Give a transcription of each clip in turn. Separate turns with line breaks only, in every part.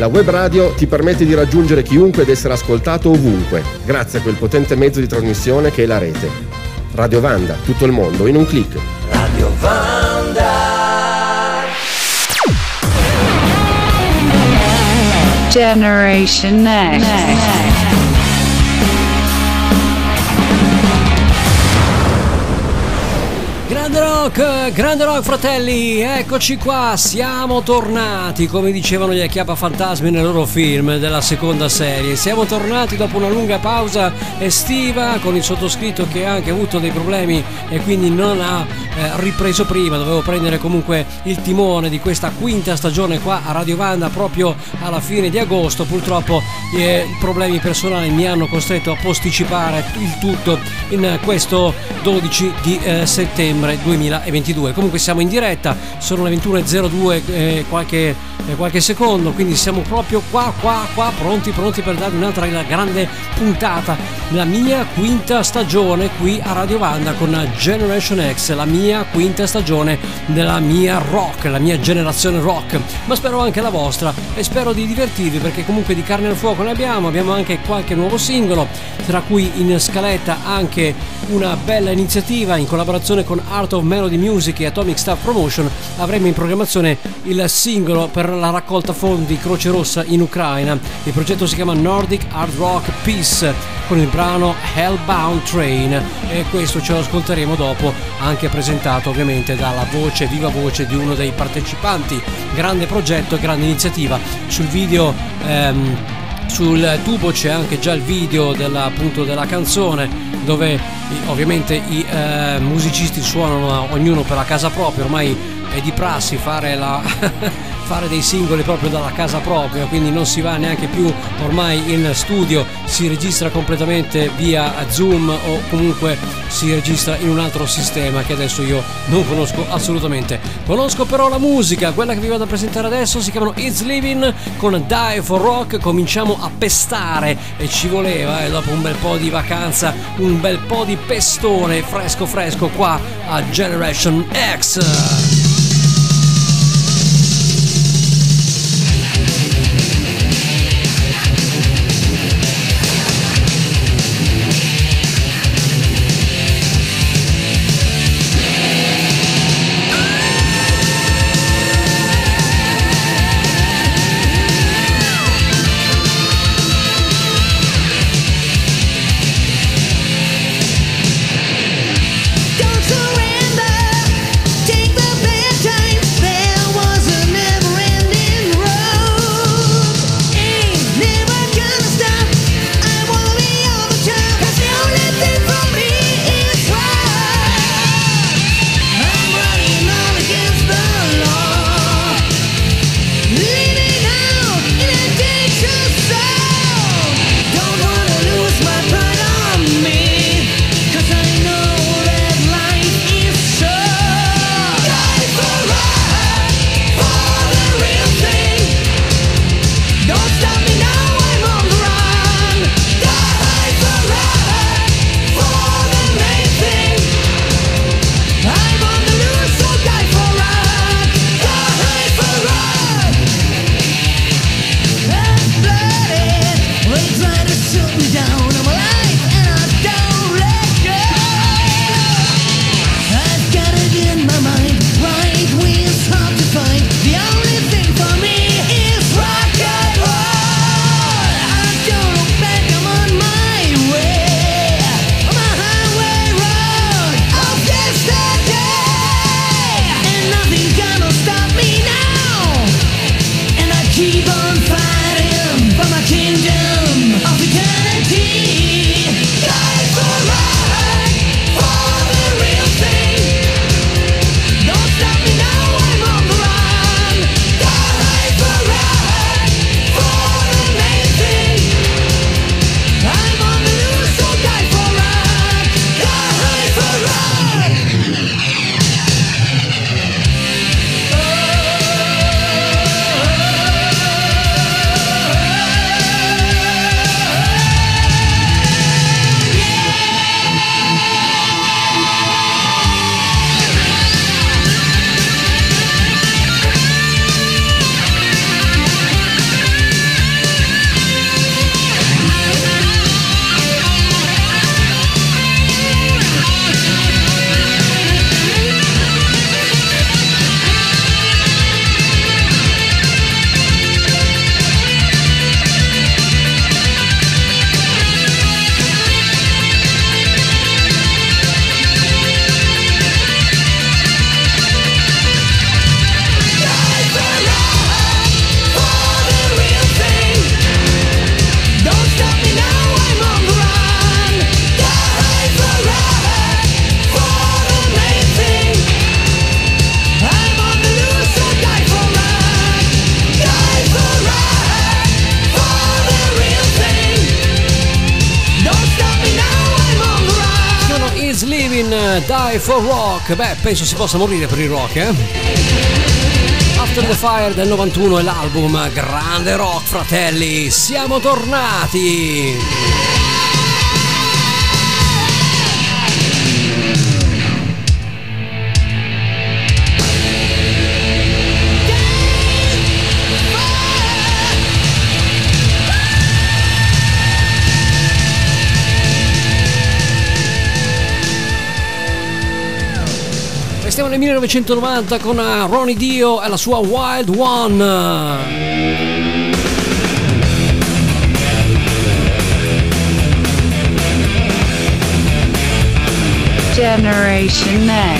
La web radio ti permette di raggiungere chiunque ed essere ascoltato ovunque, grazie a quel potente mezzo di trasmissione che è la rete. Radio Vanda, tutto il mondo in un clic.
Radio Vanda.
Generation Next.
Grande rock, grande rock fratelli, eccoci qua, siamo tornati, come dicevano gli Acchiappa Fantasmi nel loro film della seconda serie. Siamo tornati dopo una lunga pausa estiva con il sottoscritto che ha anche avuto dei problemi e quindi non ha eh, ripreso prima, dovevo prendere comunque il timone di questa quinta stagione qua a Radio Vanda proprio alla fine di agosto. Purtroppo eh, problemi personali mi hanno costretto a posticipare il tutto in questo 12 di eh, settembre settembre 2022. Comunque siamo in diretta, sono le 21.02 eh, qualche, eh, qualche secondo, quindi siamo proprio qua, qua, qua, pronti, pronti per darvi un'altra grande puntata. La mia quinta stagione qui a Radio Vanda con Generation X, la mia quinta stagione della mia rock, la mia generazione rock, ma spero anche la vostra e spero di divertirvi perché comunque di carne al fuoco ne abbiamo, abbiamo anche qualche nuovo singolo, tra cui in scaletta anche una bella iniziativa in collaborazione con Art of Melody Music e Atomic Staff Promotion avremo in programmazione il singolo per la raccolta fondi Croce Rossa in Ucraina. Il progetto si chiama Nordic Hard Rock Peace con il brano Hellbound Train e questo ce lo ascolteremo dopo, anche presentato ovviamente dalla voce, viva voce di uno dei partecipanti. Grande progetto grande iniziativa. Sul video ehm, sul tubo c'è anche già il video della, appunto, della canzone dove ovviamente i eh, musicisti suonano ognuno per la casa propria, ormai è di prassi fare, la fare dei singoli proprio dalla casa propria, quindi non si va neanche più ormai in studio, si registra completamente via Zoom o comunque si registra in un altro sistema che adesso io non conosco assolutamente. Conosco però la musica, quella che vi vado a presentare adesso si chiamano It's Living con Die for Rock, cominciamo a pestare e ci voleva eh, dopo un bel po' di vacanza, un bel po' di pestone fresco fresco qua a Generation X. Beh, penso si possa morire per il rock, eh? After the Fire del 91 è l'album Grande Rock, fratelli. Siamo tornati. Siamo nel 1990 con eh, Ronnie Dio e la sua Wild One.
Generation Next.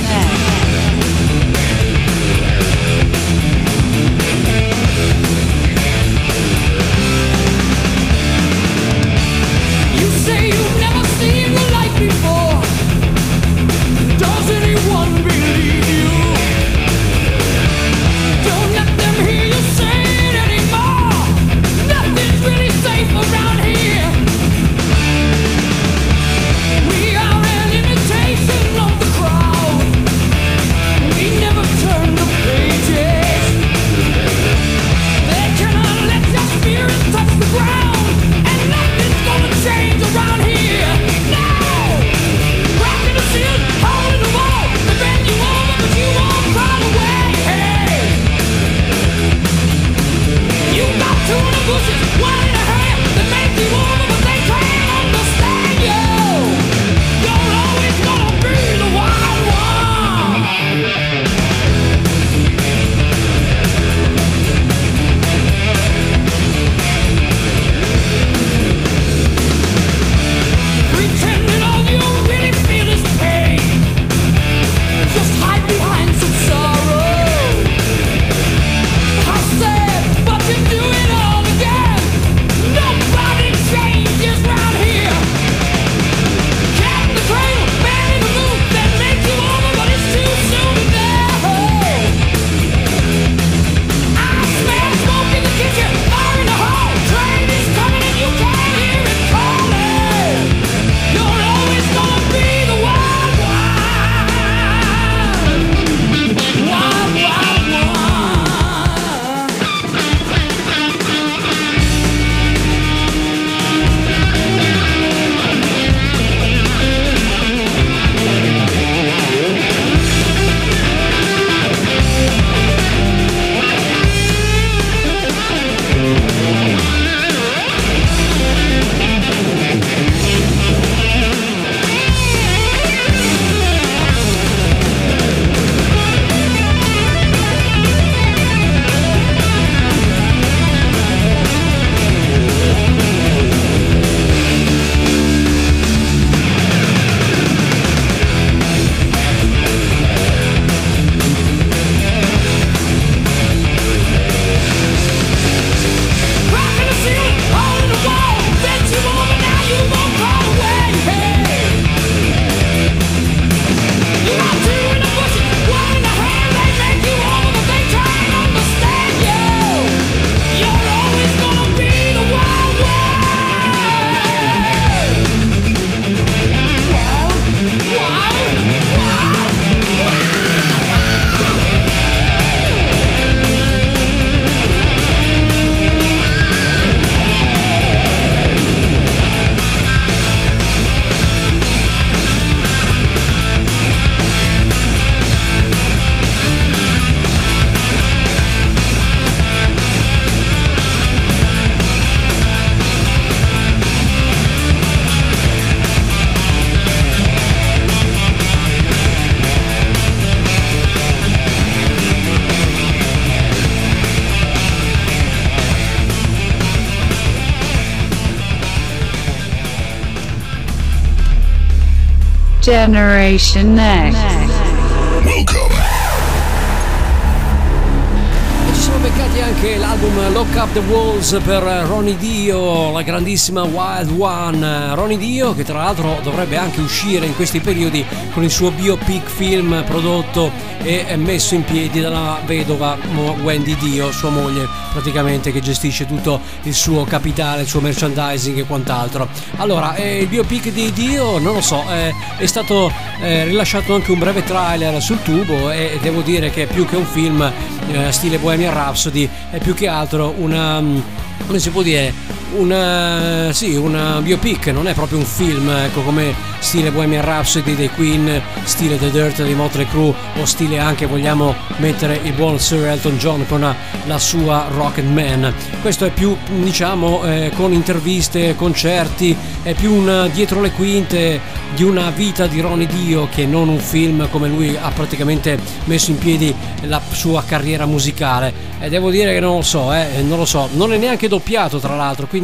Generation Next.
Beccati anche l'album Lock Up the Walls per Ronnie Dio, la grandissima Wild One. Ronnie Dio che tra l'altro dovrebbe anche uscire in questi periodi con il suo biopic film prodotto e messo in piedi dalla vedova Wendy Dio, sua moglie praticamente che gestisce tutto il suo capitale, il suo merchandising e quant'altro. Allora, eh, il biopic di Dio, non lo so, eh, è stato eh, rilasciato anche un breve trailer sul tubo e devo dire che più che un film eh, stile Bohemian Rhapsody è più che altro una mm, come si può dire una, sì, una biopic, non è proprio un film, ecco, come stile Bohemian Rhapsody dei Queen, stile The Dirt di Motley Crue o stile anche vogliamo mettere il buon Sir Elton John con la sua Rocket Man. Questo è più diciamo eh, con interviste, concerti, è più un dietro le quinte di una vita di Ronnie Dio che non un film come lui ha praticamente messo in piedi la sua carriera musicale. E devo dire che non lo so, eh, non lo so, non è neanche doppiato tra l'altro, quindi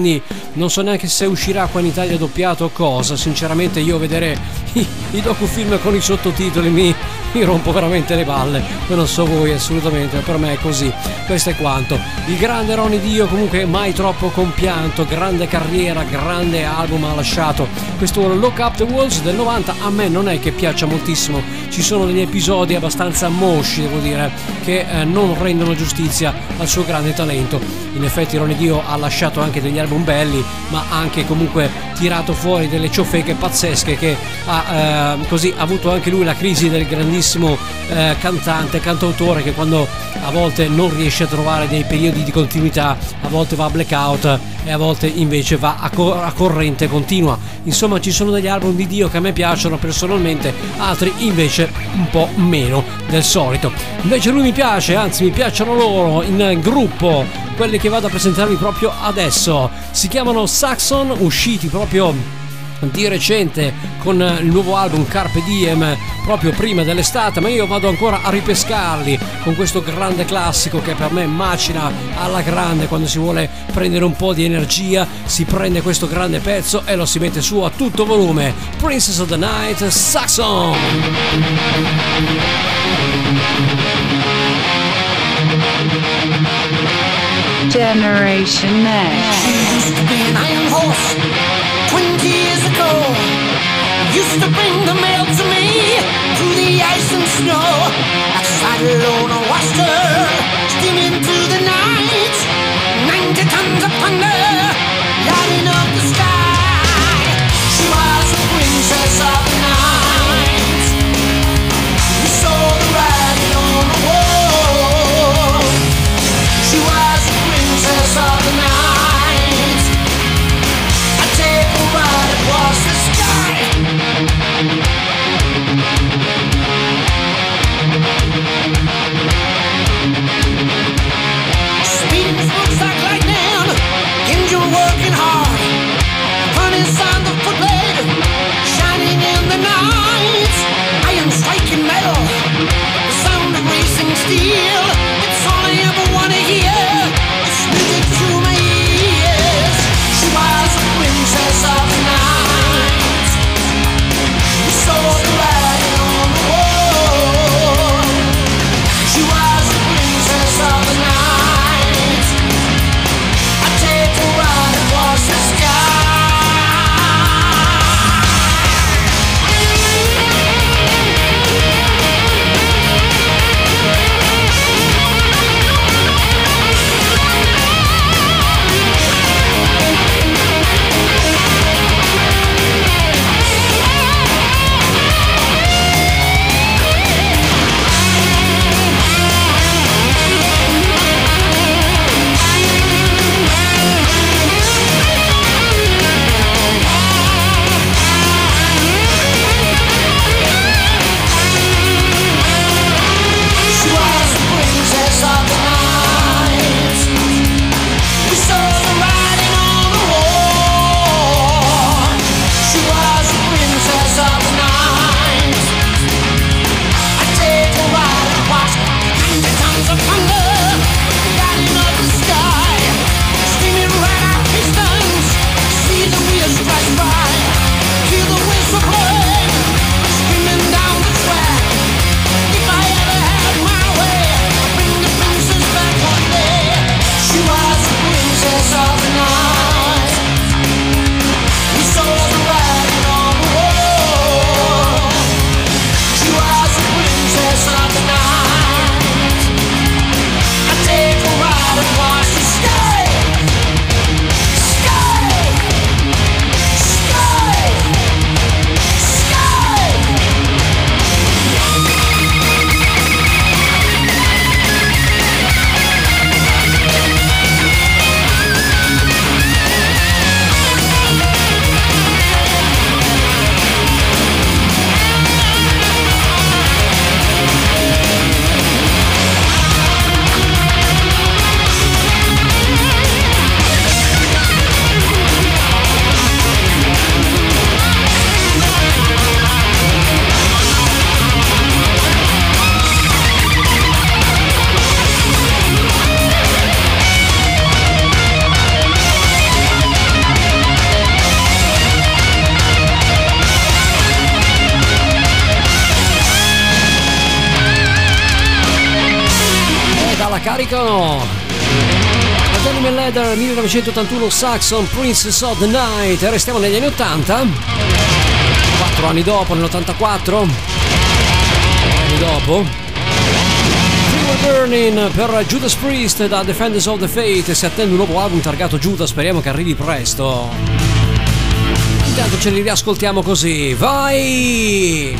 non so neanche se uscirà qua in Italia doppiato o cosa. Sinceramente io vedere i, i docufilm con i sottotitoli mi, mi rompo veramente le balle. Non so voi assolutamente, per me è così. Questo è quanto. Il grande Ronnie Dio comunque mai troppo compianto, grande carriera, grande album ha lasciato. Questo Look Up the Walls del 90 a me non è che piaccia moltissimo. Ci sono degli episodi abbastanza mosci, devo dire, che eh, non rendono giustizia al suo grande talento. In effetti Ronnie Dio ha lasciato anche degli album belli, ma anche comunque tirato fuori delle ciofeche pazzesche che ha eh, così avuto anche lui la crisi del grandissimo eh, cantante, cantautore che quando a volte non riesce a trovare dei periodi di continuità, a volte va a blackout e a volte invece va a, cor- a corrente continua. Insomma ci sono degli album di Dio che a me piacciono personalmente, altri invece un po' meno del solito. Invece lui mi piace, anzi mi piacciono loro in gruppo, quelli che vado a presentarvi proprio adesso. Si chiamano Saxon, usciti proprio di recente con il nuovo album Carpe Diem proprio prima dell'estate ma io vado ancora a ripescarli con questo grande classico che per me macina alla grande quando si vuole prendere un po' di energia si prende questo grande pezzo e lo si mette su a tutto volume. Princess of the Night Saxon!
Generation Next.
Twenty years ago. Used to bring the mail to me through the ice and snow. That saddle owner watched her steaming through the night. Ninety tons of thunder lighting up the sky. 1981 Saxon Princess of the Night. Restiamo negli anni 80 quattro anni dopo nell'84 anni dopo. Free Will Burning per Judas Priest da Defenders of the Fate. Si attende un nuovo album targato Judas speriamo che arrivi presto. Intanto ce li riascoltiamo così. Vai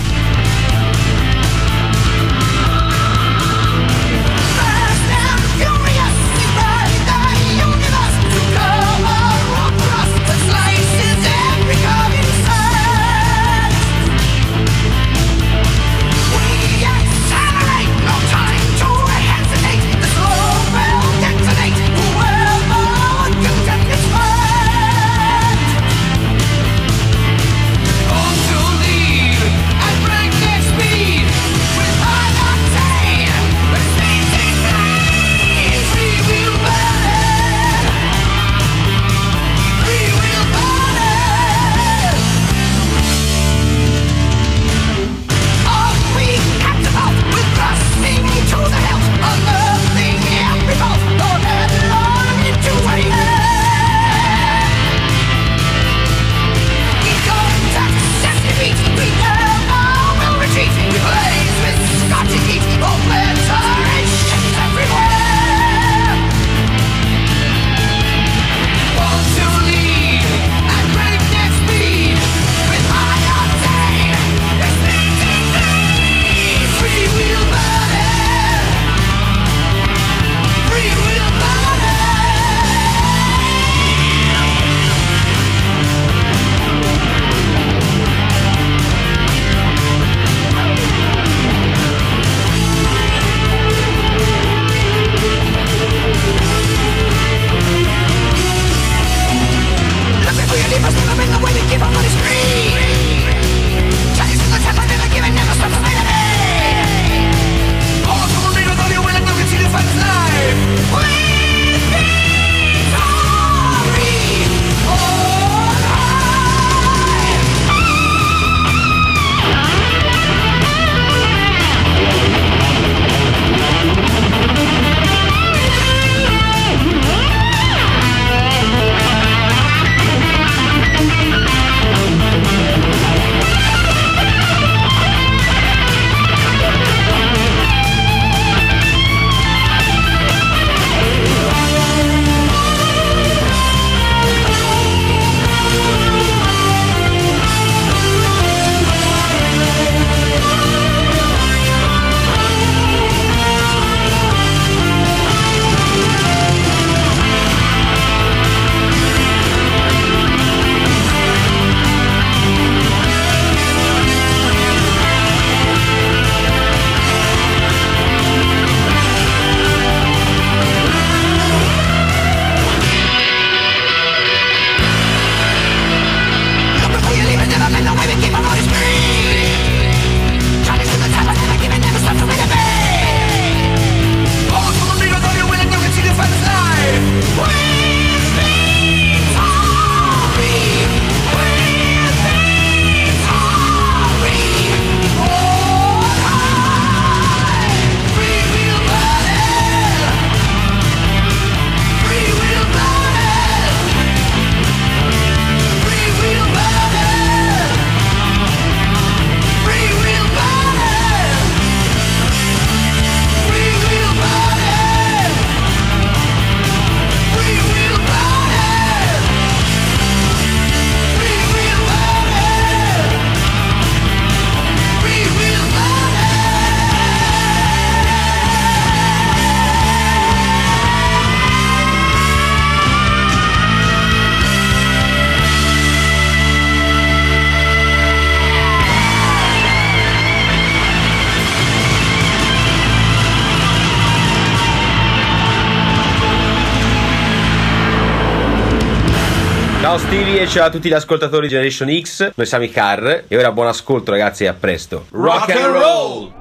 e ciao a tutti gli ascoltatori di Generation X. Noi siamo i Car e ora buon ascolto ragazzi e a presto. Rock and roll!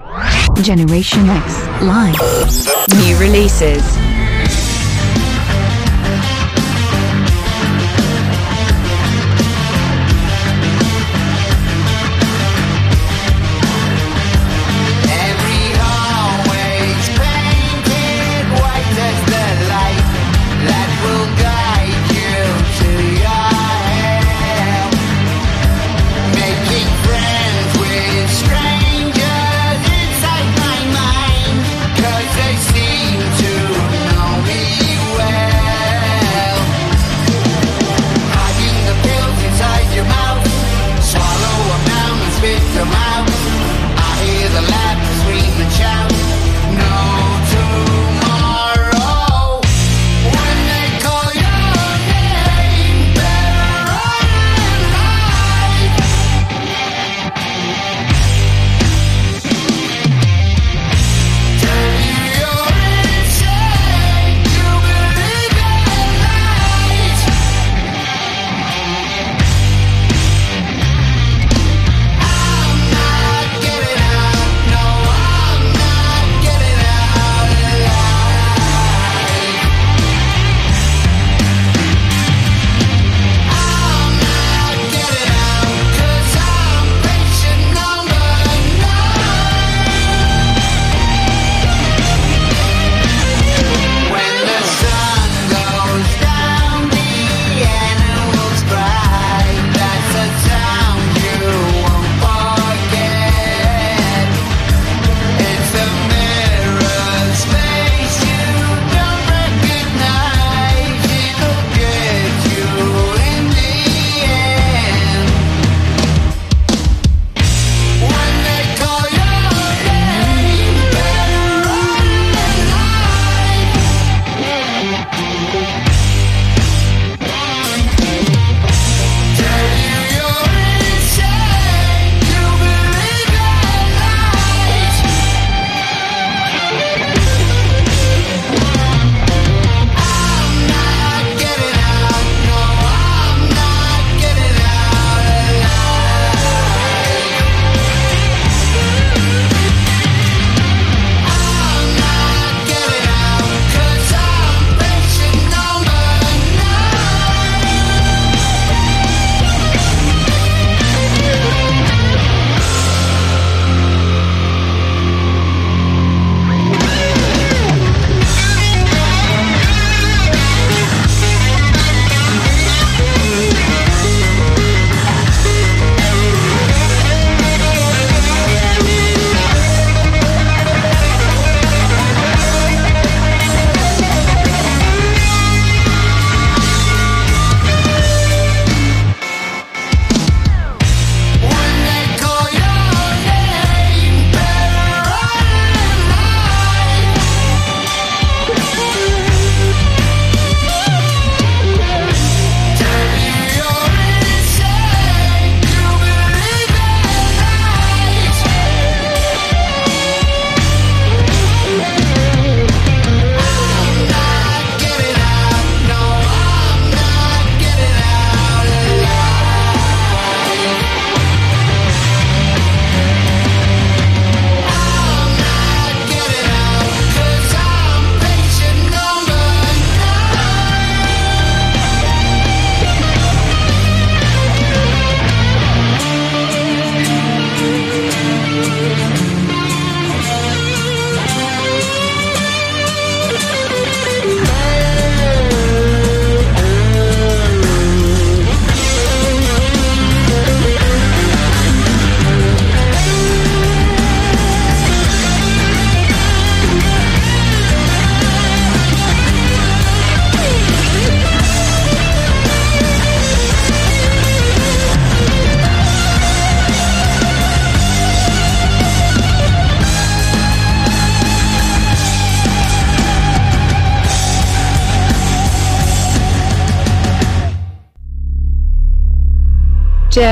Generation X Live. New releases.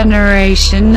Generation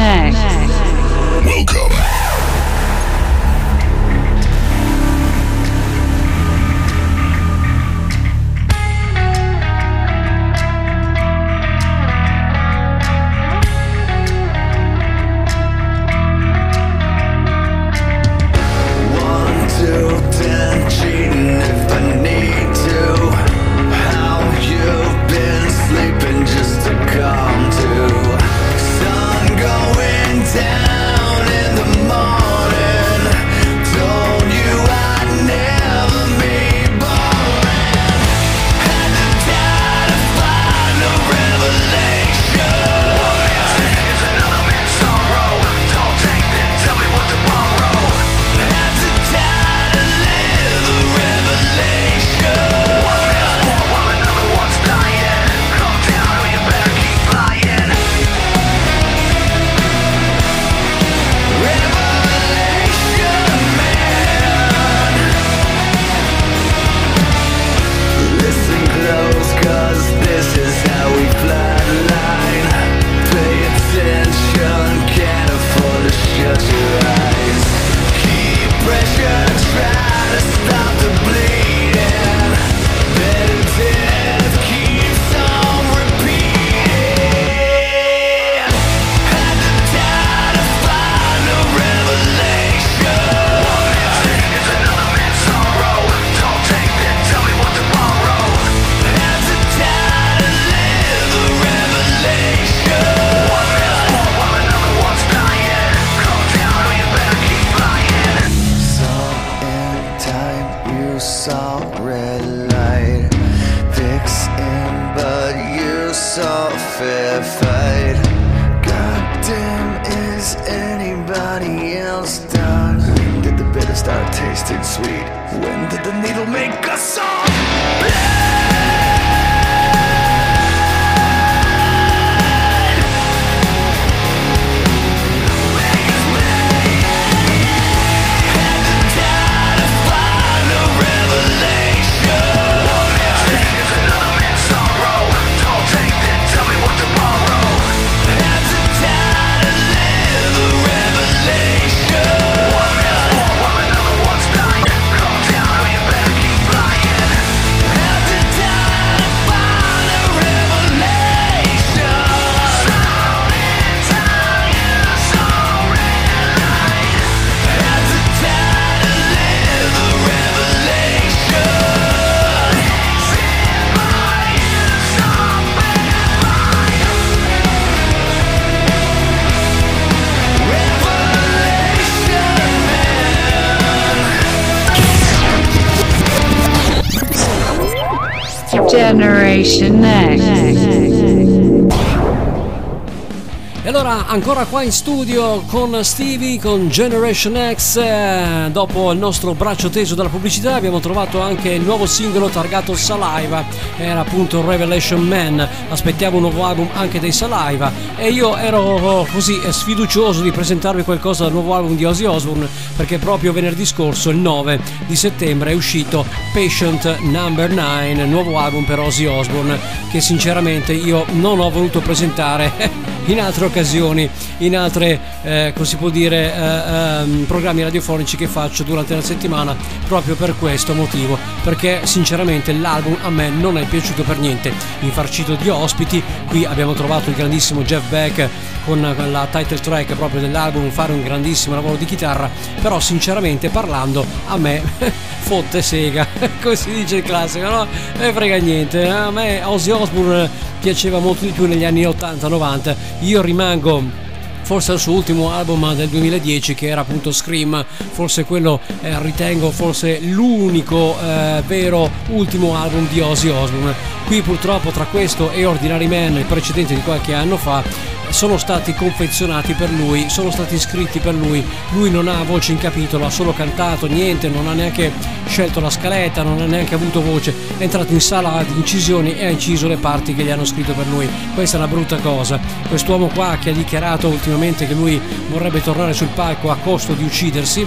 ancora qua in studio con Stevie, con Generation X, eh, dopo il nostro braccio teso dalla pubblicità abbiamo trovato anche il nuovo singolo targato Saliva, era appunto Revelation Man, aspettiamo un nuovo album anche dei Saliva. E io ero così sfiducioso di presentarvi qualcosa dal nuovo album di Ozzy Osbourne perché proprio venerdì scorso, il 9 di settembre, è uscito Patient Number 9, nuovo album per Ozzy Osbourne che sinceramente io non ho voluto presentare in altre occasioni, in altre, eh, dire, eh, ehm, programmi radiofonici che faccio durante la settimana, proprio per questo motivo, perché sinceramente l'album a me non è piaciuto per niente, infarcito di ospiti, qui abbiamo trovato il grandissimo Jeff Beck con la title track proprio dell'album, fare un grandissimo lavoro di chitarra, però sinceramente parlando a me fotte sega, come si dice in classico, no? E frega niente, a me Ozzy Osbourne piaceva molto di più negli anni 80-90, io rimango forse al suo ultimo album del 2010 che era appunto Scream, forse quello eh, ritengo forse l'unico eh, vero ultimo album di Ozzy Osbourne. Qui purtroppo tra questo e Ordinary Man, il precedente di qualche anno fa, sono stati confezionati per lui, sono stati scritti per lui, lui non ha voce in capitolo, ha solo cantato, niente, non ha neanche scelto la scaletta, non ha neanche avuto voce, è entrato in sala di incisioni e ha inciso le parti che gli hanno scritto per lui, questa è una brutta cosa, quest'uomo qua che ha dichiarato ultimamente che lui vorrebbe tornare sul palco a costo di uccidersi,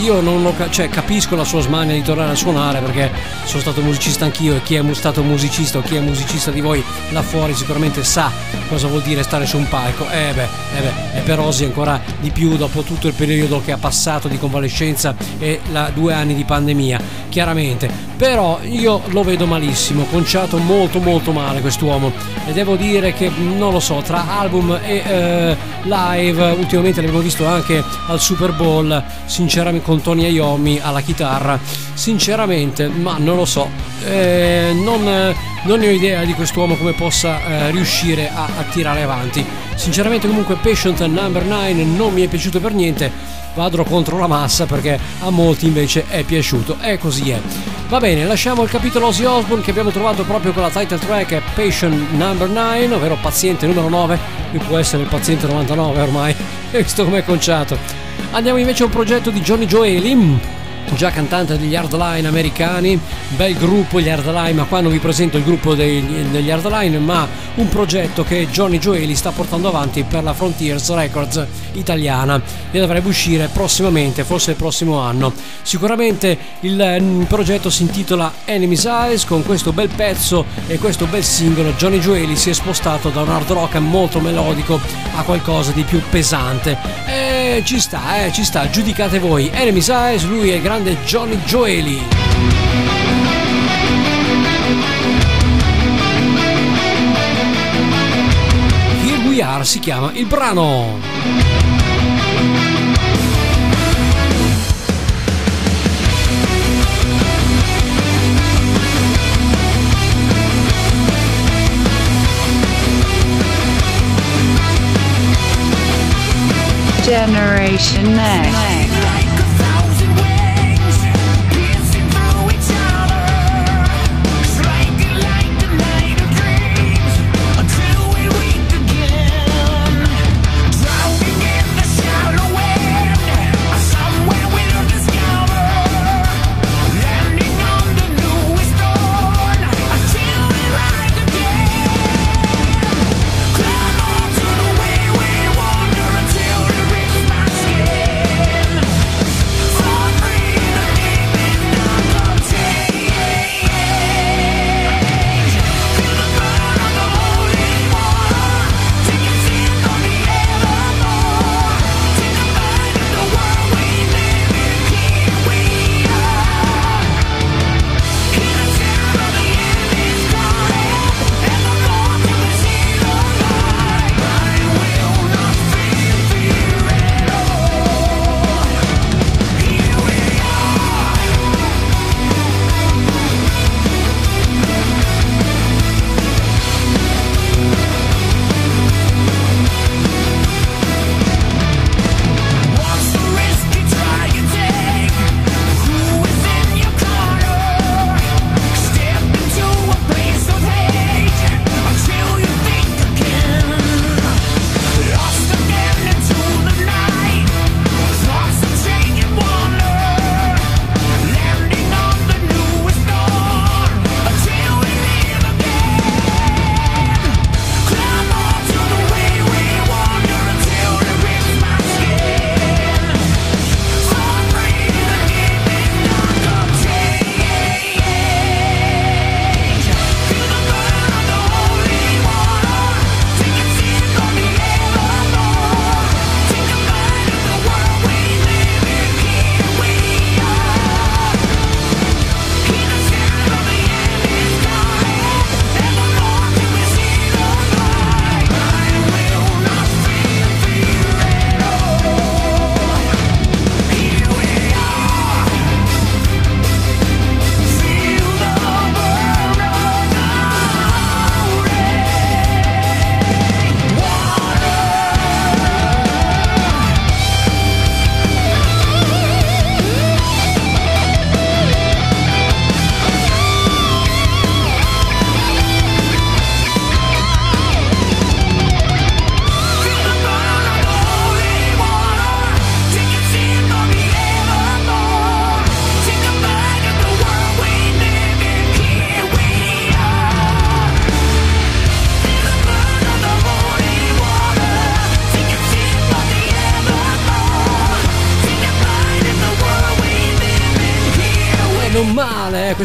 io non lo cioè, capisco la sua smania di tornare a suonare perché sono stato musicista anch'io e chi è stato musicista o chi è musicista di voi là fuori sicuramente sa cosa vuol dire stare su un palco. Eh beh, eh beh, e per Ozzy ancora di più dopo tutto il periodo che ha passato di convalescenza e la due anni di pandemia, chiaramente. Però io lo vedo malissimo, conciato molto molto male quest'uomo. E devo dire che non lo so, tra album e eh, live ultimamente l'abbiamo visto anche al Super Bowl, sinceramente con Tony Iommi alla chitarra, sinceramente, ma non lo so, eh, non, non ne ho idea di quest'uomo come possa eh, riuscire a, a tirare avanti. Sinceramente comunque Patient Number 9 non mi è piaciuto per niente vado contro la massa perché a molti invece è piaciuto e così è. Va bene, lasciamo il capitolo Ozzy Osbourne che abbiamo trovato proprio con la title track Patient Number 9, ovvero paziente numero 9, che può essere il paziente 99 ormai, visto com'è conciato. Andiamo invece a un progetto di Johnny Joeli, già cantante degli Hardline americani, bel gruppo gli Hardline, ma qua non vi presento il gruppo degli, degli Hardline, ma un progetto che Johnny Joeli sta portando avanti per la Frontiers Records italiana e dovrebbe uscire prossimamente, forse il prossimo anno. Sicuramente il mm, progetto si intitola Enemy's Eyes, con questo bel pezzo e questo bel singolo Johnny Joeli si è spostato da un hard rock molto melodico a qualcosa di più pesante. E ci sta, eh, ci sta, giudicate voi. Enemy's Eyes, lui è il grande Johnny Joeli. Here We Are si chiama il brano.
Generation X.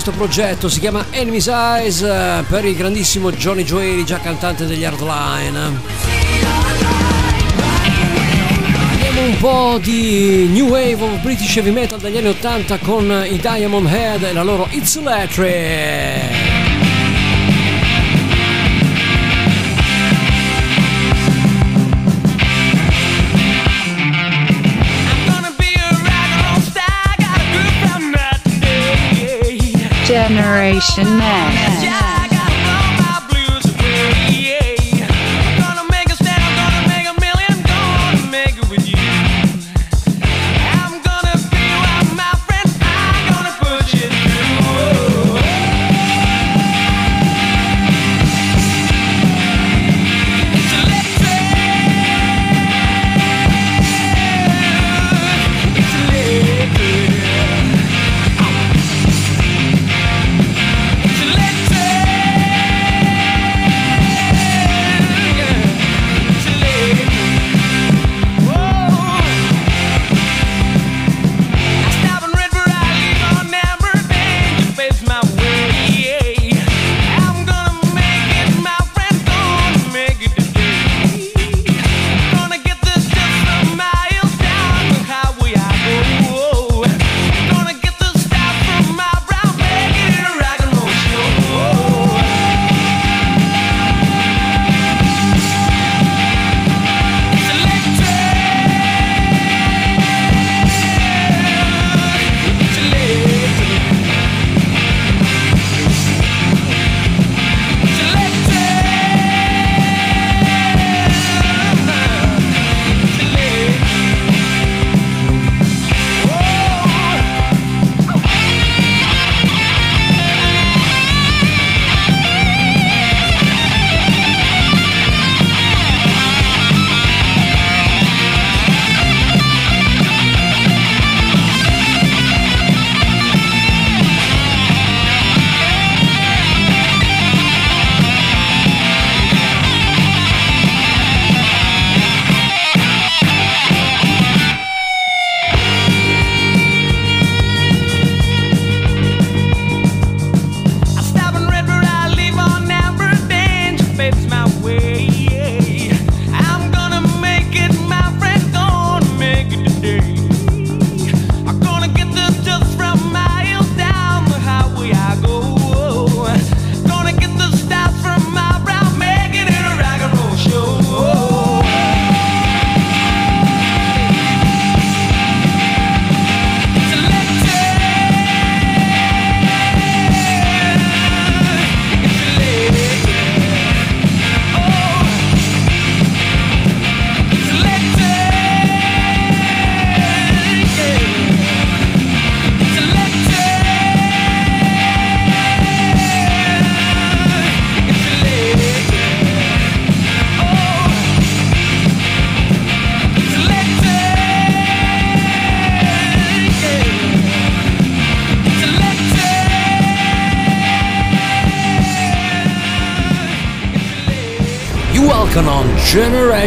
questo progetto, si chiama Enemy's Eyes eh, per il grandissimo Johnny Joeli, già cantante degli Hardline. Abbiamo un po' di new wave of British heavy metal dagli anni 80 con i Diamond Head e la loro It's Electric.
Generation Next.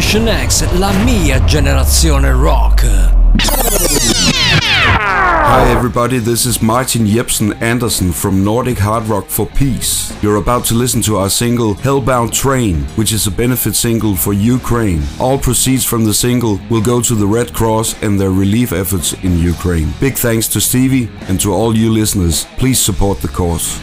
Generation X, la mia generazione rock.
Hi everybody, this is Martin Jepsen Andersen from Nordic Hard Rock for Peace. You're about to listen to our single Hellbound Train, which is a benefit single for Ukraine. All proceeds from the single will go to the Red Cross and their relief efforts in Ukraine. Big thanks to Stevie and to all you listeners. Please support the cause.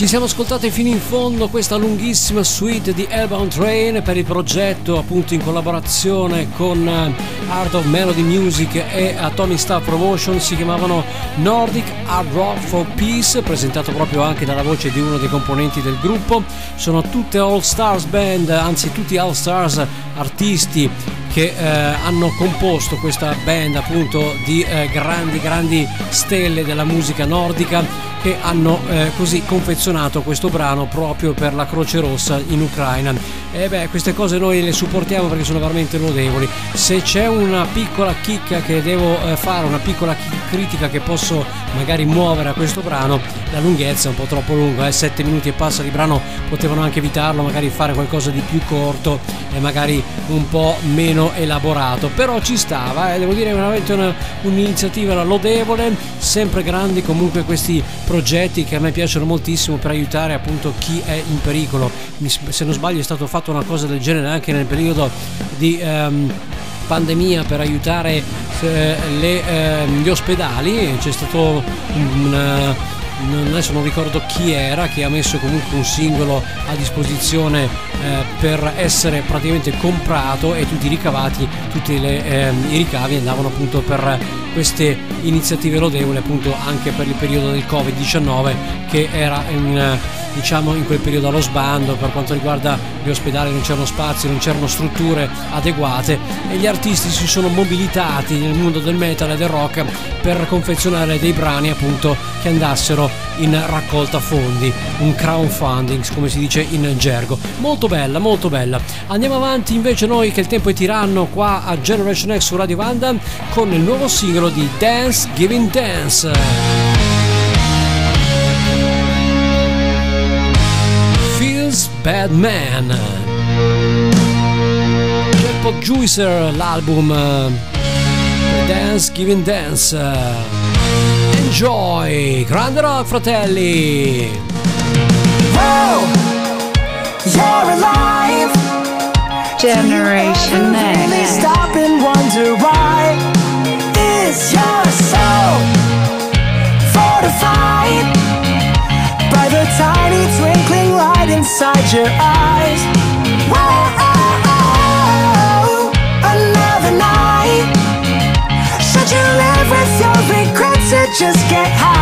Ci siamo ascoltati fino in fondo questa lunghissima suite di Hellbound Train per il progetto appunto in collaborazione con eh, Art of Melody Music e Atomic Star Promotion. Si chiamavano Nordic Hard Rock for Peace presentato proprio anche dalla voce di uno dei componenti del gruppo. Sono tutte All Stars Band anzi tutti All Stars artisti che eh, hanno composto questa band appunto di eh, grandi grandi stelle della musica nordica che hanno eh, così confezionato questo brano proprio per la Croce Rossa in Ucraina. E beh, queste cose noi le supportiamo perché sono veramente lodevoli. Se c'è una piccola chicca che devo eh, fare, una piccola critica che posso magari muovere a questo brano, la lunghezza è un po' troppo lunga, eh, 7 minuti e passa di brano potevano anche evitarlo, magari fare qualcosa di più corto e magari un po' meno elaborato, però ci stava, eh, devo dire veramente una- un'iniziativa lodevole, sempre grandi comunque questi progetti che a me piacciono moltissimo per aiutare appunto chi è in pericolo. Se non sbaglio è stato fatto una cosa del genere anche nel periodo di ehm, pandemia per aiutare eh, le, ehm, gli ospedali, c'è stato un eh, adesso non ricordo chi era che ha messo comunque un singolo a disposizione eh, per essere praticamente comprato e tutti i ricavati, tutti le, ehm, i ricavi andavano appunto per queste iniziative lodevoli appunto anche per il periodo del Covid-19 che era in, diciamo in quel periodo allo sbando per quanto riguarda gli ospedali non c'erano spazi, non c'erano strutture adeguate e gli artisti si sono mobilitati nel mondo del metal e del rock per confezionare dei brani appunto che andassero in raccolta fondi, un crowdfunding come si dice in gergo. Molto bella, molto bella. Andiamo avanti invece noi che il tempo è tiranno qua a Generation X su Radio Vanda con il nuovo singolo di Dance Giving Dance. Feels Bad Man. Jackpot Juicer l'album eh, Dance Giving Dance. Enjoy! Grande rock fratelli!
Whoa, you're alive.
Generation
Really
Next.
stop and wonder why is your soul fortified by the tiny twinkling light inside your eyes? Whoa, another night. Should you live with your regrets or just get high?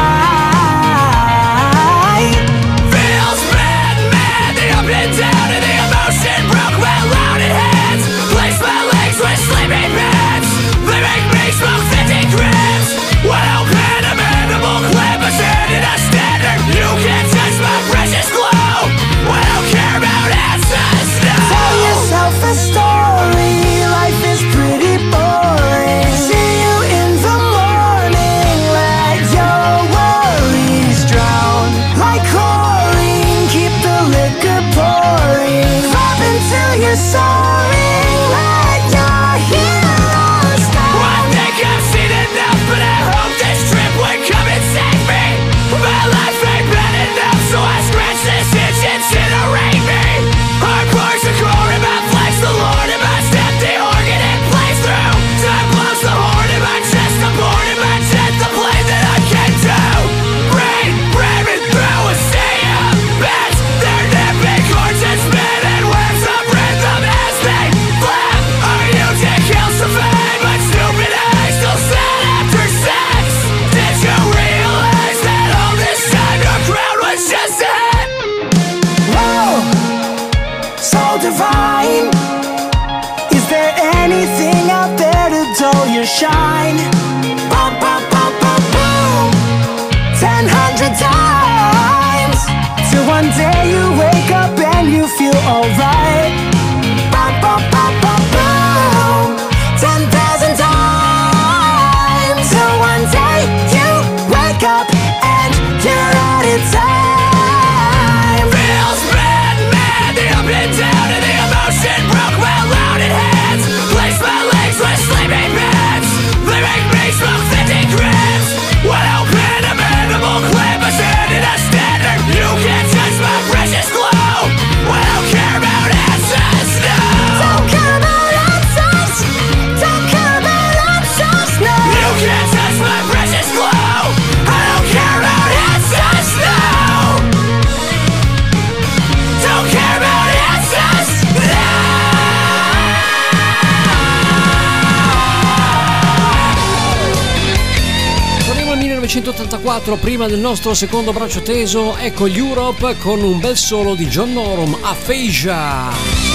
44, prima del nostro secondo braccio teso, ecco Europe con un bel solo di John Norum, Aphasia.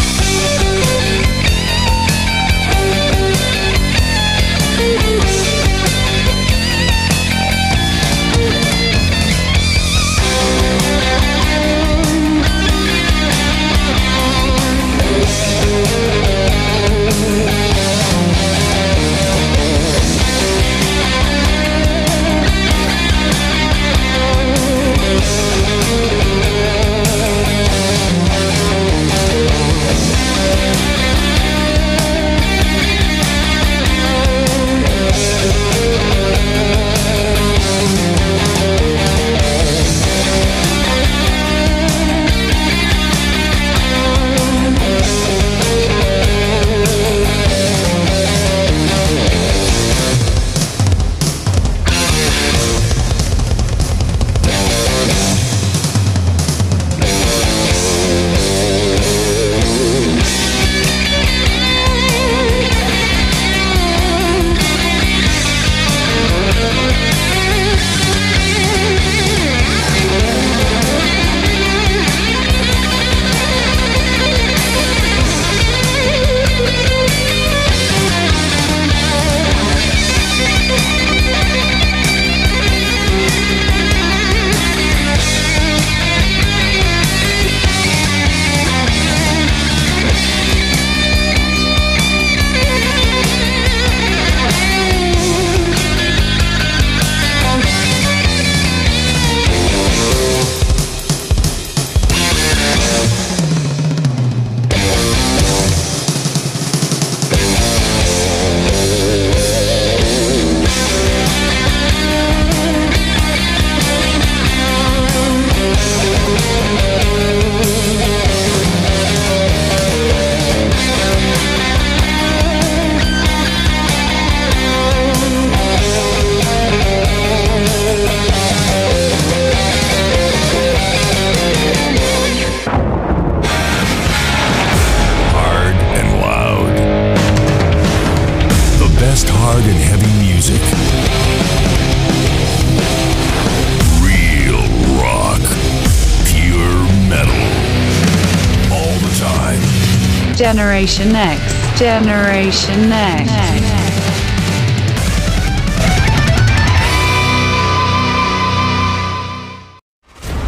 Generation X. Generation X.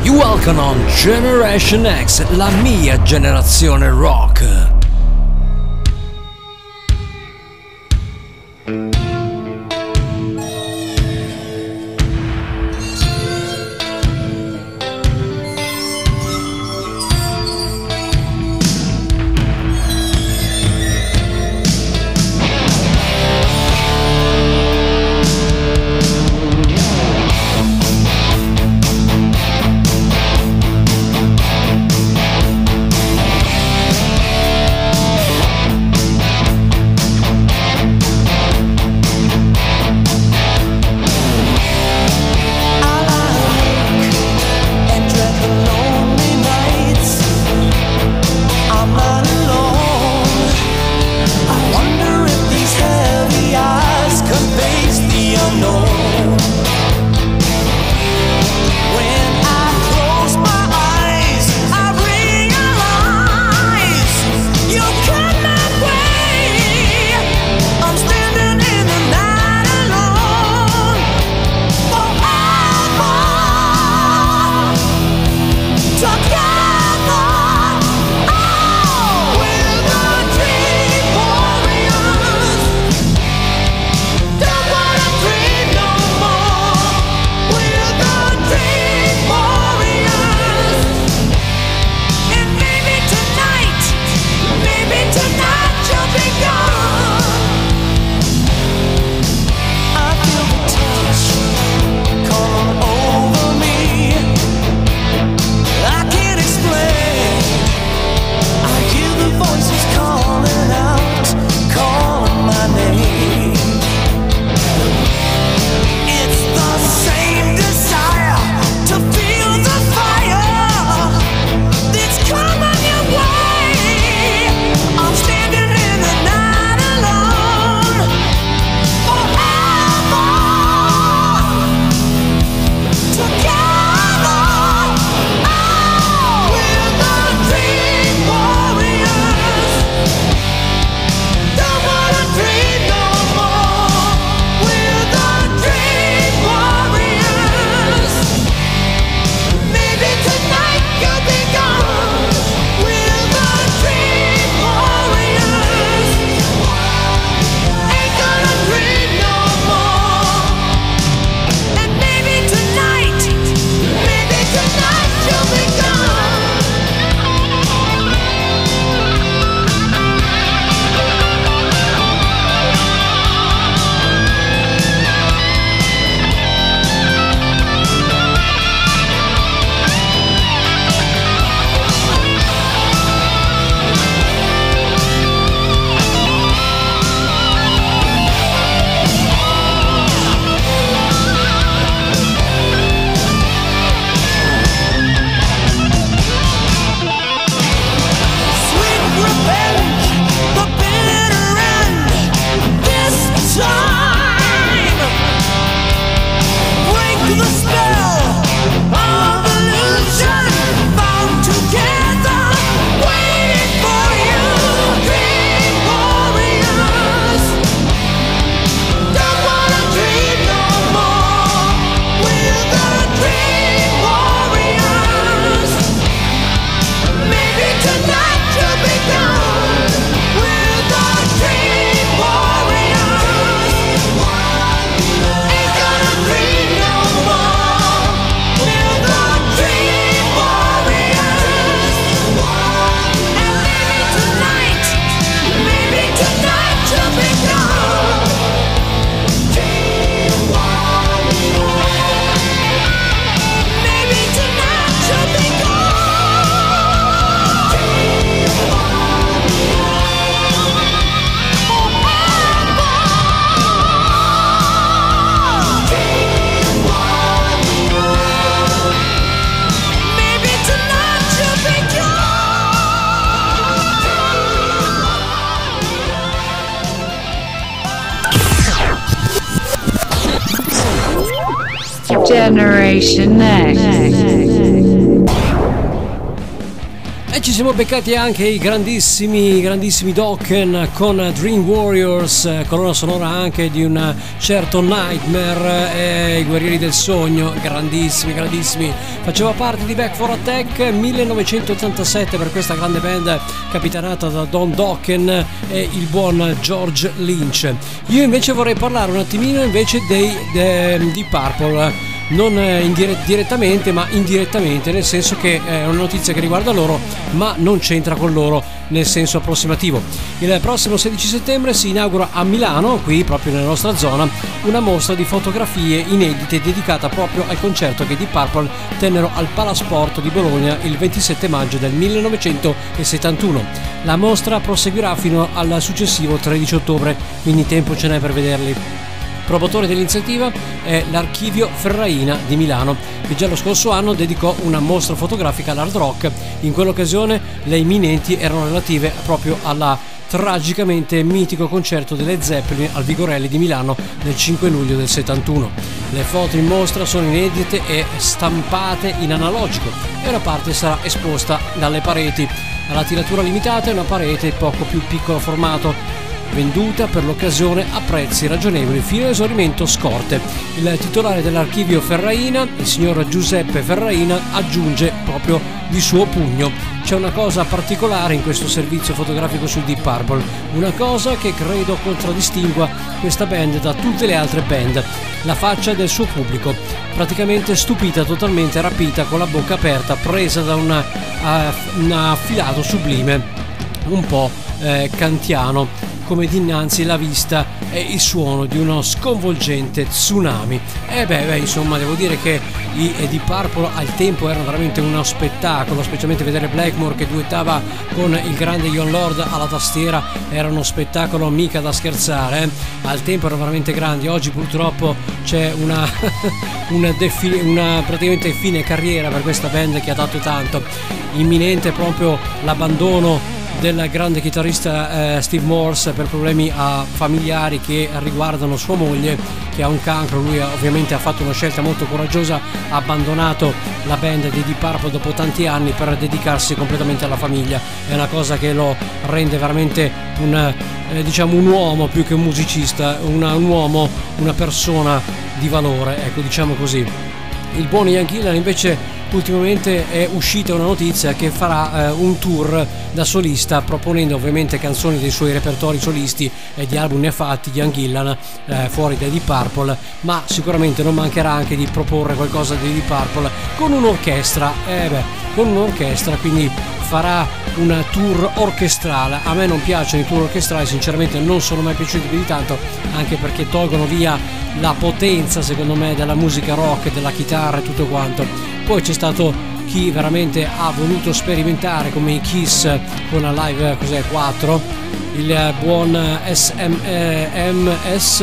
You welcome on Generation X, la mia generazione rock. Beccati anche i grandissimi, grandissimi Dokken con Dream Warriors, eh, colonna sonora anche di un certo Nightmare e i Guerrieri del Sogno, grandissimi, grandissimi. Faceva parte di Back for Attack 1987 per questa grande band capitanata da Don Dokken e il buon George Lynch. Io invece vorrei parlare un attimino invece dei, de- di Purple non eh, indire- direttamente ma indirettamente nel senso che è una notizia che riguarda loro ma non c'entra con loro nel senso approssimativo il prossimo 16 settembre si inaugura a Milano qui proprio nella nostra zona una mostra di fotografie inedite dedicata proprio al concerto che di Purple tennero al Palasport di Bologna il 27 maggio del 1971 la mostra proseguirà fino al successivo 13 ottobre quindi tempo ce n'è per vederli Promotore dell'iniziativa è l'Archivio Ferraina di Milano, che già lo scorso anno dedicò una mostra fotografica all'hard rock. In quell'occasione le imminenti erano relative proprio alla tragicamente mitico concerto delle Zeppelin al Vigorelli di Milano nel 5 luglio del 71. Le foto in mostra sono inedite e stampate in analogico e una parte sarà esposta dalle pareti. Alla tiratura limitata è una parete poco più piccolo formato venduta per l'occasione a prezzi ragionevoli fino all'esaurimento scorte. Il titolare dell'archivio Ferraina, il signor Giuseppe Ferraina, aggiunge proprio di suo pugno. C'è una cosa particolare in questo servizio fotografico su Deep Purple, una cosa che credo contraddistingua questa band da tutte le altre band, la faccia del suo pubblico, praticamente stupita, totalmente rapita, con la bocca aperta, presa da uh, un affilato sublime, un po' eh, kantiano come dinanzi la vista e il suono di uno sconvolgente tsunami. E beh, beh insomma, devo dire che i di Purple al tempo erano veramente uno spettacolo, specialmente vedere Blackmore che duettava con il grande Ion Lord alla tastiera era uno spettacolo mica da scherzare. eh. Al tempo erano veramente grandi, oggi purtroppo c'è una, una, defi- una praticamente fine carriera per questa band che ha dato tanto. Imminente proprio l'abbandono del grande chitarrista eh, Steve Morse per problemi ah, familiari che riguardano sua moglie che ha un cancro, lui ha- ovviamente ha fatto una scelta molto coraggiosa, ha abbandonato la band di Deep Purple dopo tanti anni per dedicarsi completamente alla famiglia, è una cosa che lo rende veramente un, eh, diciamo un uomo più che un musicista, una- un uomo, una persona di valore, ecco diciamo così. Il buon Ian Gillan invece ultimamente è uscita una notizia che farà eh, un tour da solista proponendo ovviamente canzoni dei suoi repertori solisti e di album ne fatti di Ian Gillan eh, fuori dai Deep Purple ma sicuramente non mancherà anche di proporre qualcosa di Deep Purple con un'orchestra. Eh beh, con un'orchestra quindi farà un tour orchestrale. A me non piacciono i tour orchestrali sinceramente non sono mai piaciuti più di tanto anche perché tolgono via la potenza secondo me della musica rock della chitarra e tutto quanto poi c'è stato chi veramente ha voluto sperimentare come i Kiss con la live cos'è 4 il buon SMS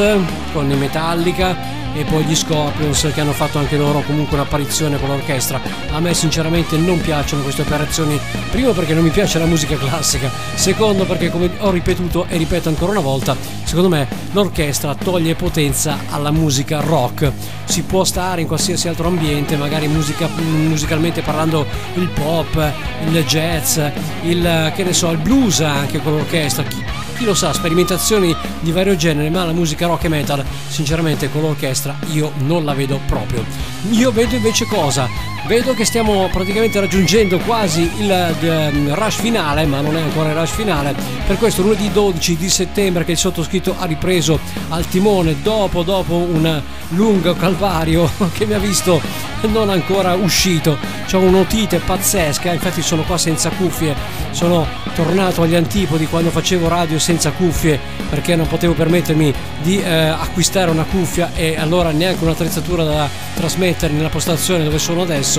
con i Metallica e poi gli Scorpions che hanno fatto anche loro comunque un'apparizione con l'orchestra. A me sinceramente non piacciono queste operazioni, primo perché non mi piace la musica classica, secondo perché come ho ripetuto e ripeto ancora una volta, secondo me l'orchestra toglie potenza alla musica rock. Si può stare in qualsiasi altro ambiente, magari musica- musicalmente parlando il pop, il jazz, il che ne so, il blues anche con l'orchestra. Chi, lo sa, sperimentazioni di vario genere, ma la musica rock e metal, sinceramente con l'orchestra io non la vedo proprio. Io vedo invece cosa? Vedo che stiamo praticamente raggiungendo quasi il eh, rush finale, ma non è ancora il rush finale. Per questo lunedì 12 di settembre che il sottoscritto ha ripreso al timone dopo, dopo un lungo calvario che mi ha visto non ancora uscito. C'ho un'otite pazzesca, infatti sono qua senza cuffie. Sono tornato agli antipodi quando facevo radio senza cuffie perché non potevo permettermi di eh, acquistare una cuffia e allora neanche un'attrezzatura da trasmettere nella postazione dove sono adesso.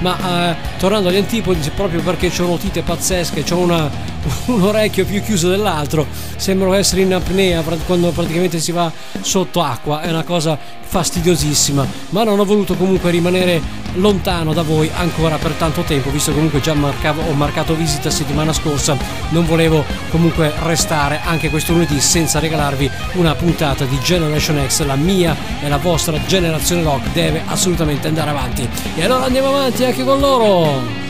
Ma eh, tornando agli antipodi, proprio perché c'ho un'otite pazzesca, c'ho una un orecchio più chiuso dell'altro, sembrano essere in apnea quando praticamente si va sotto acqua, è una cosa fastidiosissima, ma non ho voluto comunque rimanere lontano da voi ancora per tanto tempo, visto che comunque già marcavo- ho marcato visita settimana scorsa, non volevo comunque restare anche questo lunedì senza regalarvi una puntata di Generation X, la mia e la vostra generazione rock deve assolutamente andare avanti. E allora andiamo avanti anche con loro.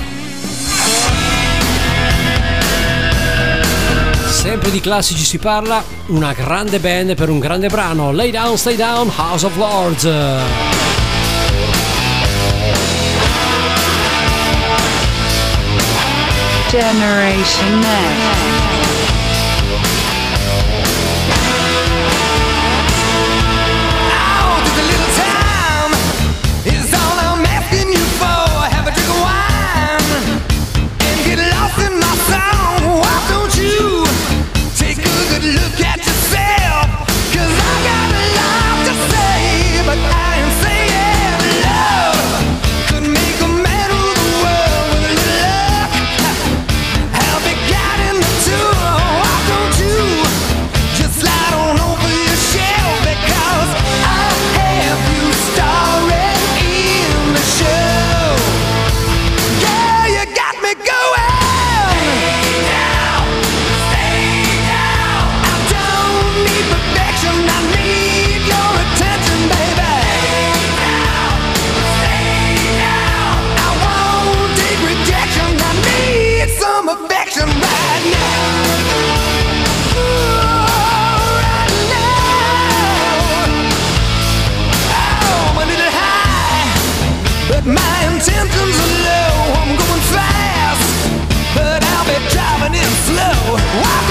Sempre di classici si parla, una grande band per un grande brano, Lay Down, Stay Down, House of Lords.
Generation Next.
Whoa!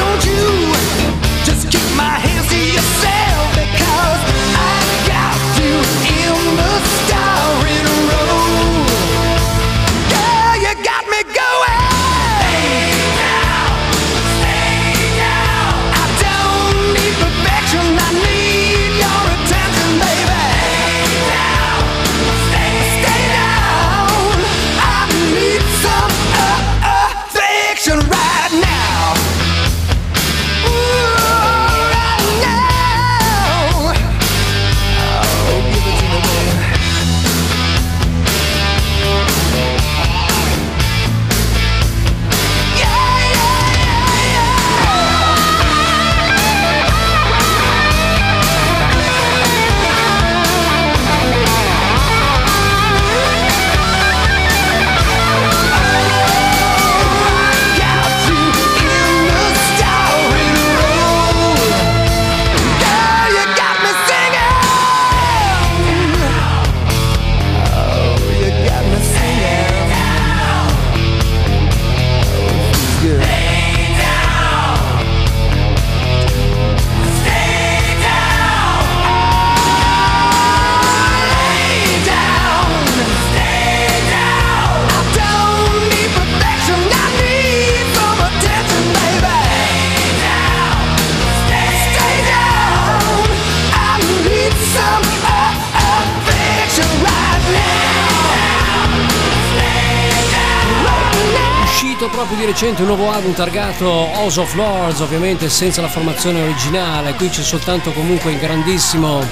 Di recente un nuovo album targato House of Lords, ovviamente senza la formazione originale, qui c'è soltanto comunque il grandissimo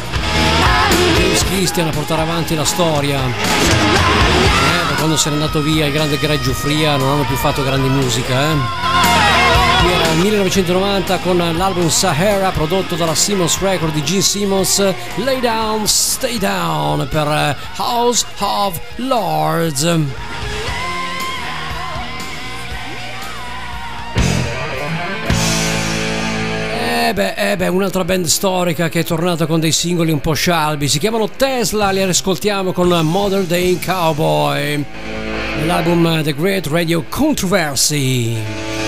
James Christian a portare avanti la storia. Eh, da quando se n'è andato via il grande Greg Giuffria non hanno più fatto grandi musica, eh. Qui era il 1990 con l'album Sahara prodotto dalla Simmons Record di Gene Simmons, Lay Down, Stay Down per House of Lords. Eh beh, eh beh, un'altra band storica che è tornata con dei singoli un po' scialbi. Si chiamano Tesla, li ascoltiamo con Modern Day Cowboy. L'album The Great Radio Controversy.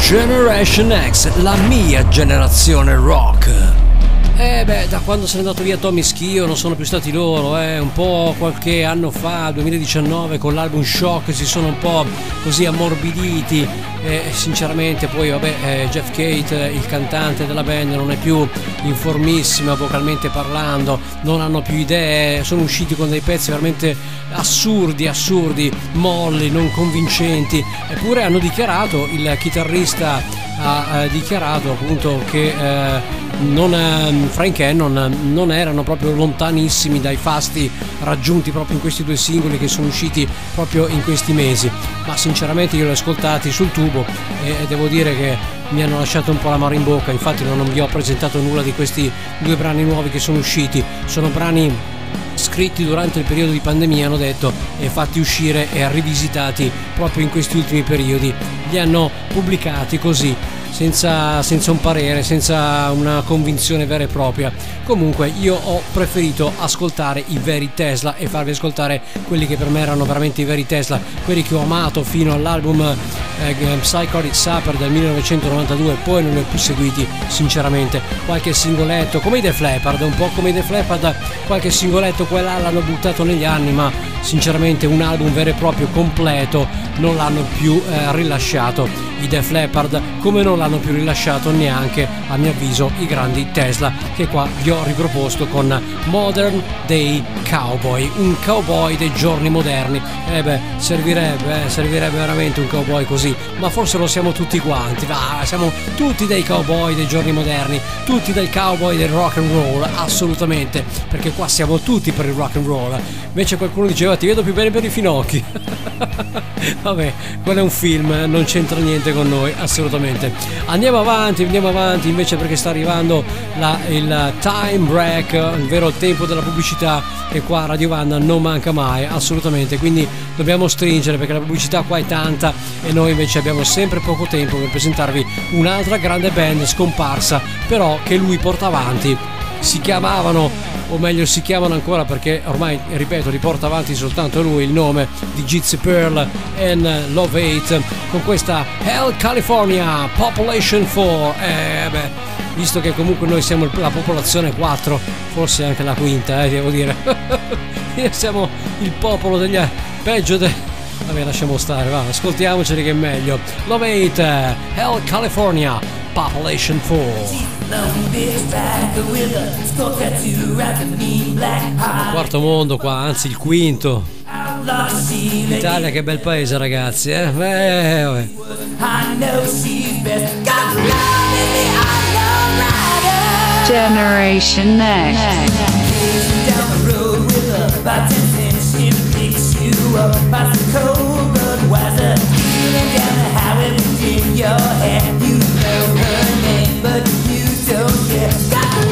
Generation X, la mia generazione rock. Eh beh, da quando se n'è andato via Tommy Schio non sono più stati loro, eh, un po' qualche anno fa, 2019, con l'album Shock si sono un po' così ammorbiditi. E sinceramente poi vabbè eh, Jeff Kate, il cantante della band, non è più in formissima vocalmente parlando, non hanno più idee, sono usciti con dei pezzi veramente assurdi, assurdi, molli, non convincenti, eppure hanno dichiarato, il chitarrista ha eh, dichiarato appunto che eh, non, eh, Frank Cannon non erano proprio lontanissimi dai fasti raggiunti proprio in questi due singoli che sono usciti proprio in questi mesi. Ma sinceramente io li ho ascoltati sul tubo e devo dire che mi hanno lasciato un po' l'amaro in bocca. Infatti non vi ho presentato nulla di questi due brani nuovi che sono usciti. Sono brani scritti durante il periodo di pandemia hanno detto e fatti uscire e rivisitati proprio in questi ultimi periodi. Li hanno pubblicati così senza, senza, un parere, senza una convinzione vera e propria. Comunque io ho preferito ascoltare i veri Tesla e farvi ascoltare quelli che per me erano veramente i veri Tesla, quelli che ho amato fino all'album eh, Psychotic Supper del 1992, poi non li ho più seguiti sinceramente. Qualche singoletto, come i The Flappard, un po' come i The Flappard, qualche singoletto qua e là l'hanno buttato negli anni, ma sinceramente un album vero e proprio completo non l'hanno più eh, rilasciato i Def Leppard come non l'hanno più rilasciato neanche a mio avviso i grandi Tesla che qua vi ho riproposto con Modern Day Cowboy un cowboy dei giorni moderni. E beh servirebbe eh, servirebbe veramente un cowboy così ma forse lo siamo tutti quanti va siamo tutti dei cowboy dei giorni moderni tutti dei cowboy del rock and roll assolutamente perché qua siamo tutti per il rock and roll. Invece qualcuno diceva ti vedo più bene per i finocchi. Vabbè quello è un film eh, non c'entra niente con noi assolutamente andiamo avanti andiamo avanti invece perché sta arrivando la, il time break il vero tempo della pubblicità e qua Radio Vanda non manca mai assolutamente. Quindi dobbiamo stringere perché la pubblicità qua è tanta e noi invece abbiamo sempre poco tempo per presentarvi un'altra grande band scomparsa però che lui porta avanti si chiamavano o meglio si chiamano ancora perché ormai ripeto riporta avanti soltanto lui il nome di Gypsy Pearl and Love 8 con questa Hell California Population 4 eh beh visto che comunque noi siamo la popolazione 4 forse anche la quinta eh, devo dire. Siamo il popolo degli peggio de... vabbè lasciamo stare va ascoltiamoceli che è meglio. Love 8 Hell California Population 4 Quarto mondo qua, anzi il quinto. L'Italia che bel paese ragazzi, eh? Beh, vabbè.
Generation Next.
But you It's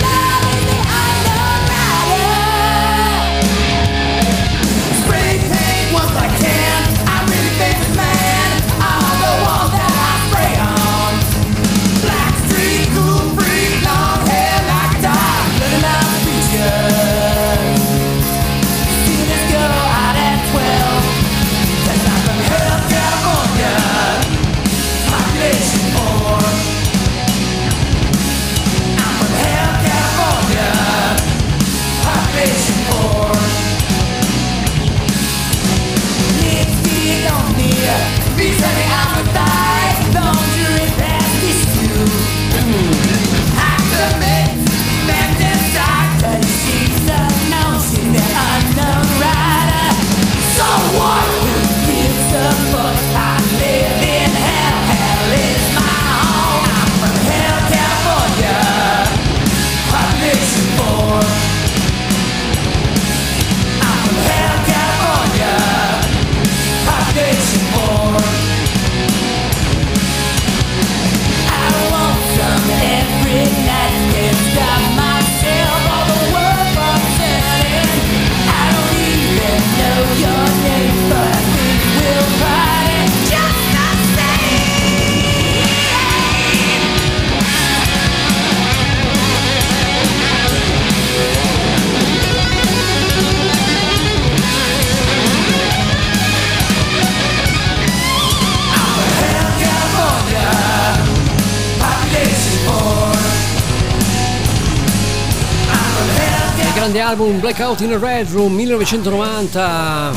grande album Blackout in a Red Room 1990.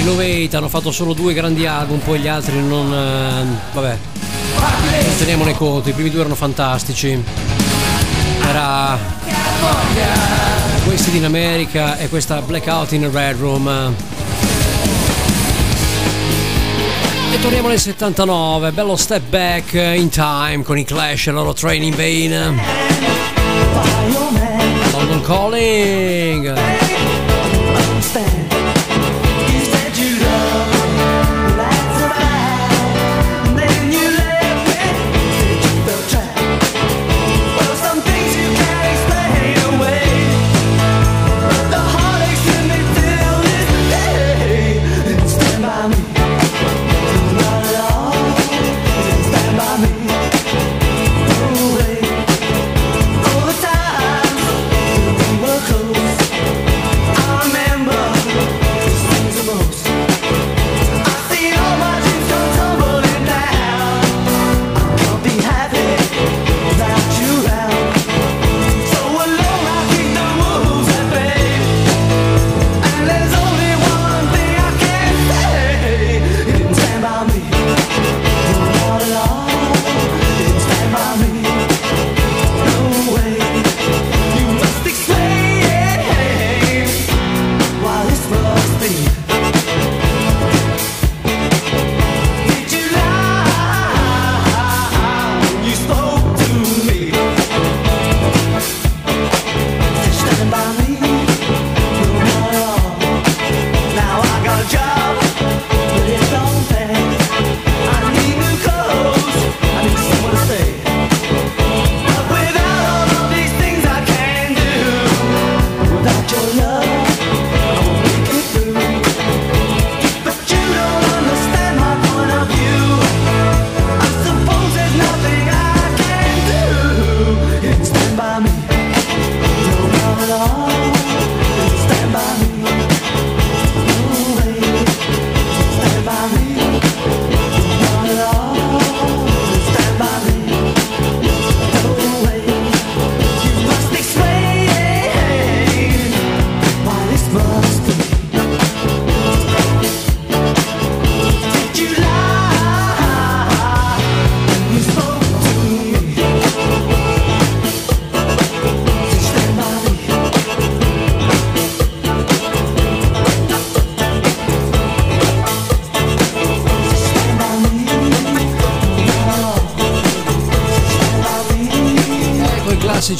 I Love hanno fatto solo due grandi album, poi gli altri non. eh, vabbè. Non teniamone conto, i primi due erano fantastici. Era. Wasted in America e questa Blackout in a Red Room. E torniamo nel 79, bello step back in time con i Clash e loro Training Vain. London Calling.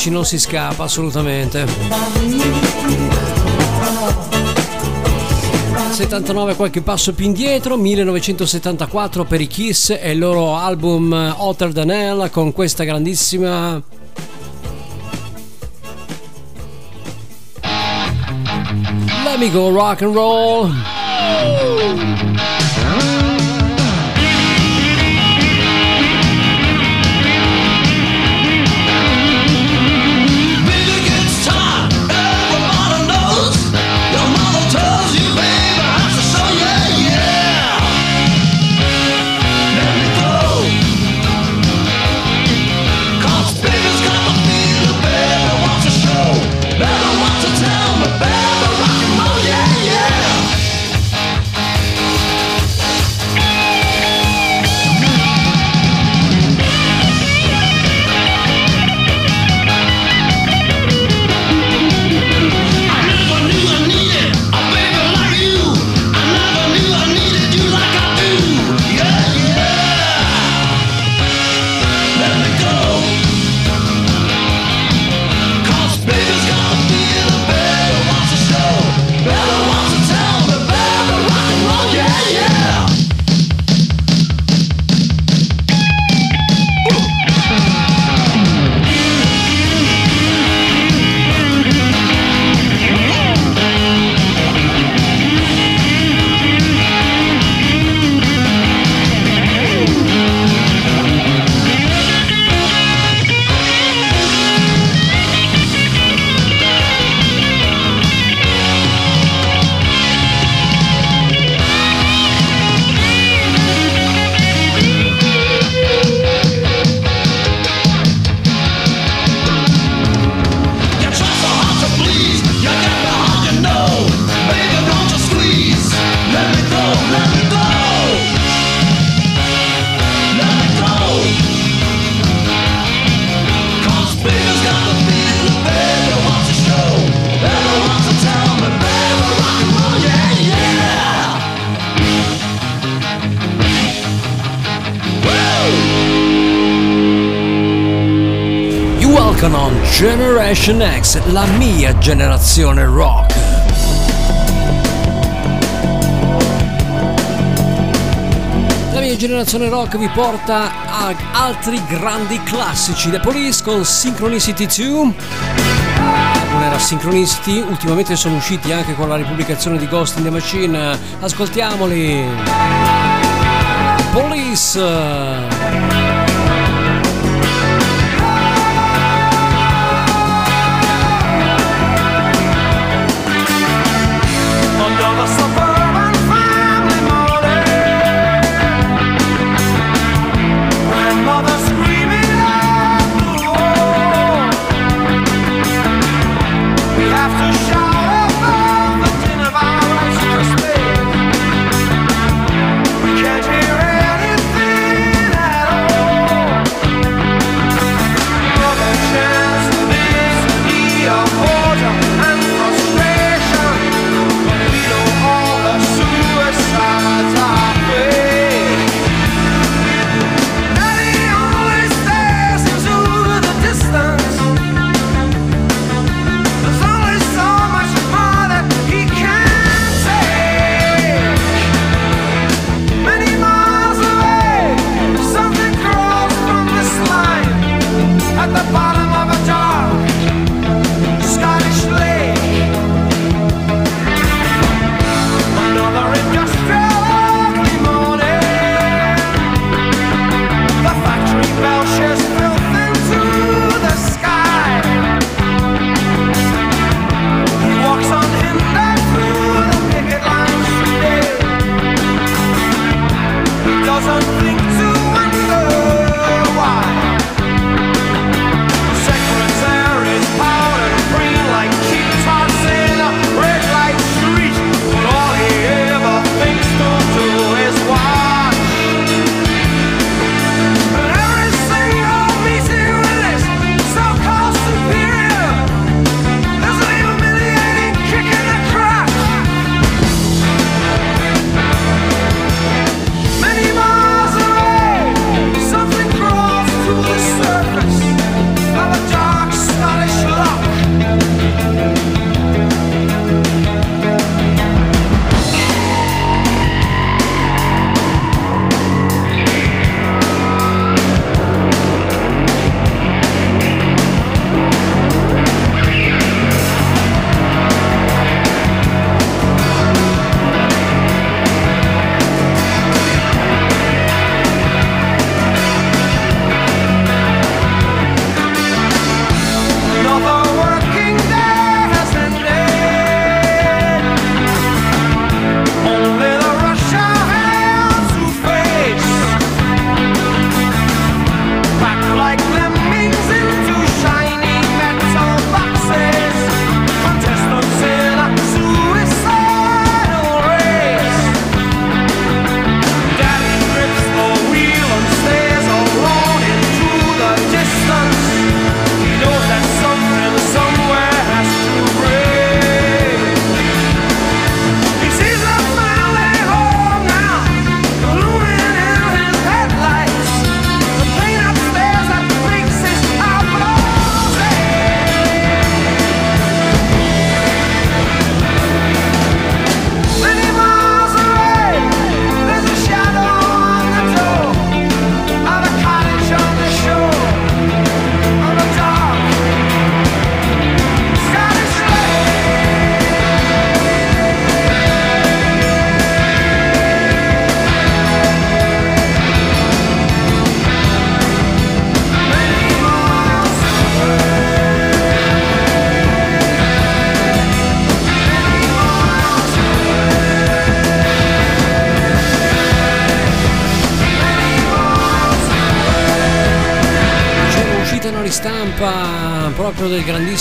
I classici non si scappa assolutamente. 79 qualche passo più indietro, 1974 per i Kiss e il loro album Hotter Than Hell con questa grandissima Let me go rock and roll.
La mia generazione rock. La mia generazione rock vi porta a altri grandi classici, The Police con Synchronicity 2 Non era Synchronicity, ultimamente sono usciti anche con la ripubblicazione di Ghost in the Machine. Ascoltiamoli. Police.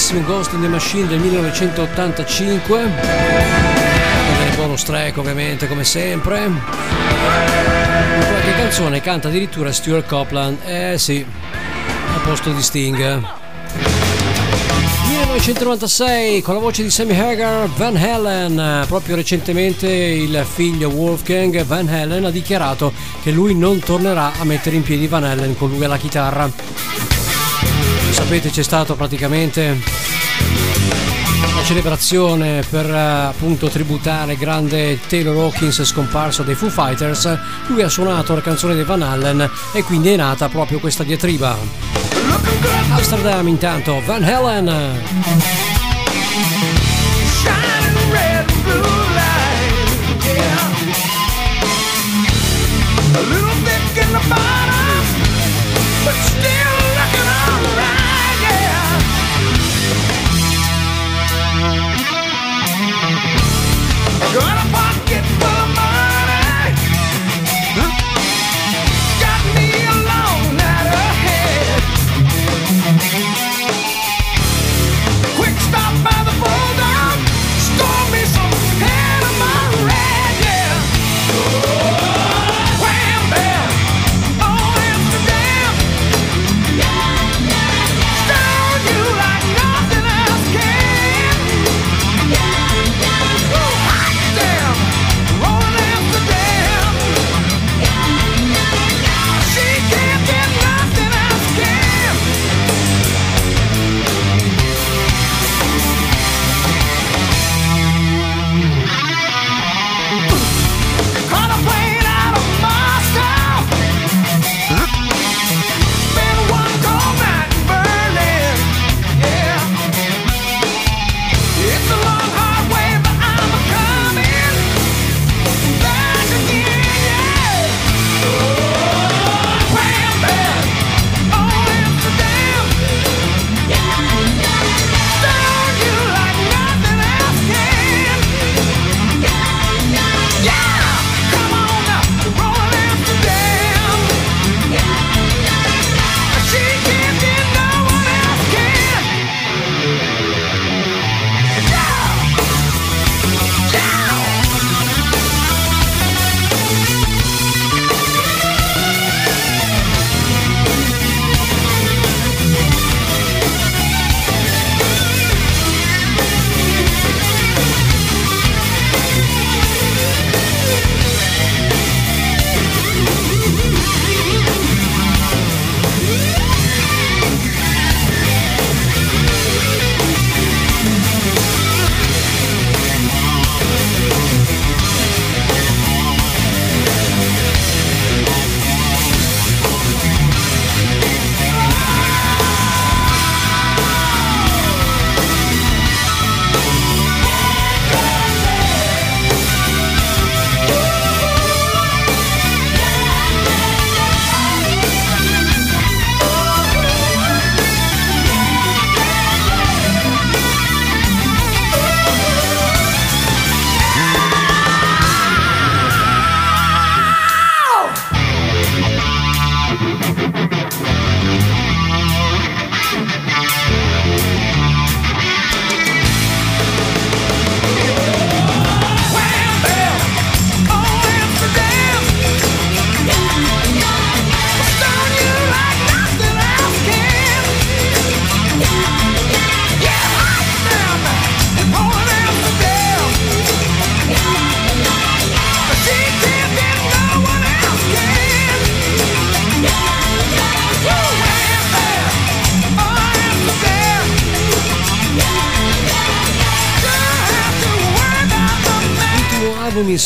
bellissimo Ghost in the Machine del 1985 delle bonus track ovviamente come sempre. In qualche canzone canta addirittura Stuart Copland eh sì a posto di Sting. 1996 con la voce di Sammy Hagar Van Halen. Proprio recentemente il figlio Wolfgang Van Halen ha dichiarato che lui non tornerà a mettere in piedi Van Halen con lui alla chitarra
sapete c'è stato praticamente la celebrazione per eh, appunto tributare grande Taylor Hawkins scomparso dei Foo Fighters. Lui ha suonato la canzone dei Van Allen e quindi è nata proprio questa diatriba. Amsterdam intanto, Van Halen.
Shining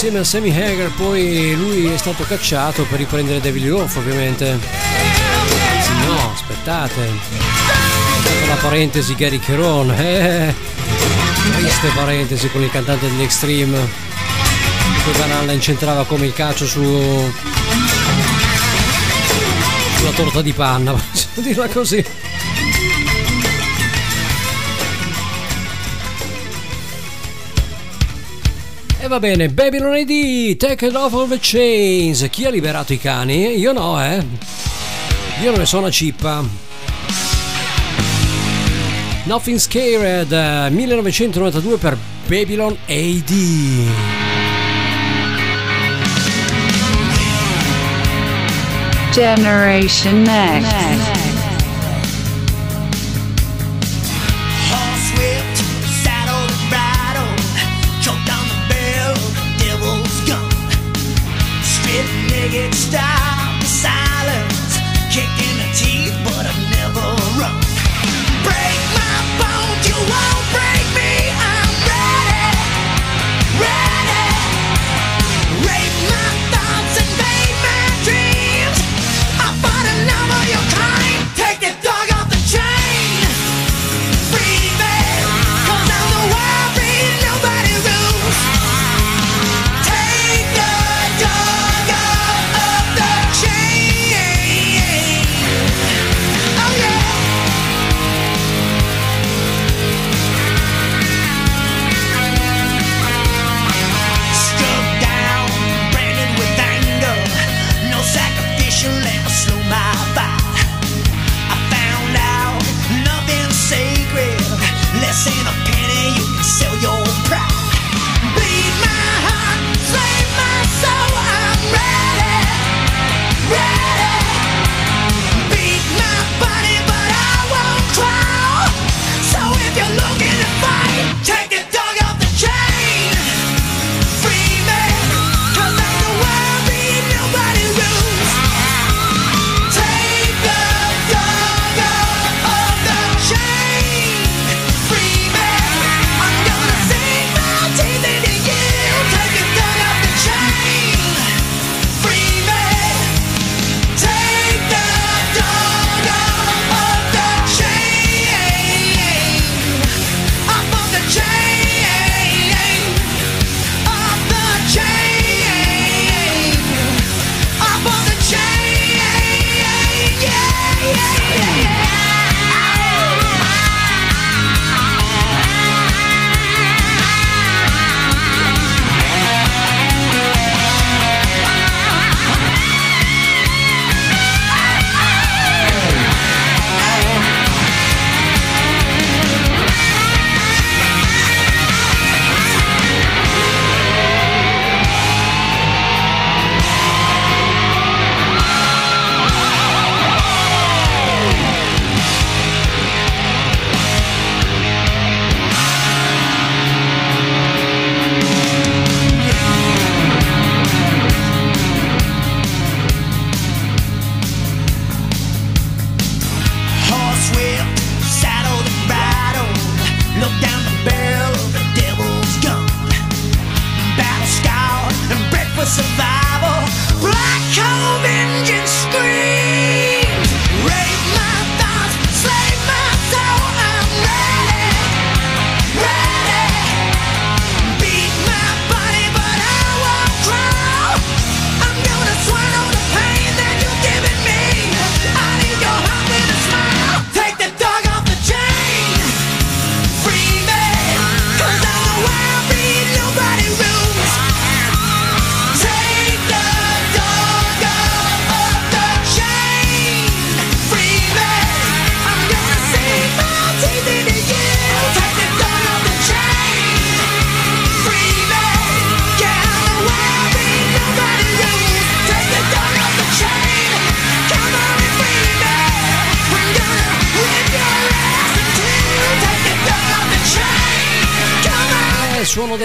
insieme a Sammy Hagar, poi lui è stato cacciato per riprendere David Roth ovviamente. Anzi no, aspettate. Dopo la parentesi Gary Cheron, eh. Triste parentesi con il cantante degli Extreme. Poi Van Allen centrava come il calcio su sulla torta di panna, possiamo dirla così. E va bene, Babylon ID, Take it off all the chains. Chi ha liberato i cani? Io no, eh. Io non ne sono una cippa. Nothing Scared, eh, 1992 per Babylon AD.
Generation Next.
Horse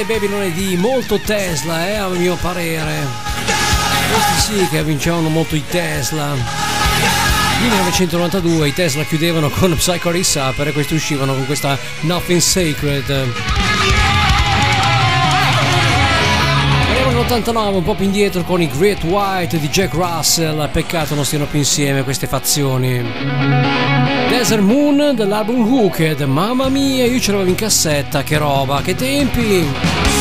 Baby lunedì, molto Tesla, eh, a mio parere. Questi sì che vincevano molto i Tesla. Nel 1992 i Tesla chiudevano con Psycho Resaper e questi uscivano con questa Nothing Sacred. 89 un po' più indietro con i Great White di Jack Russell. Peccato non stiano più insieme queste fazioni. Desert Moon dell'album Hooked. Mamma mia io ce l'avevo in cassetta che roba che tempi!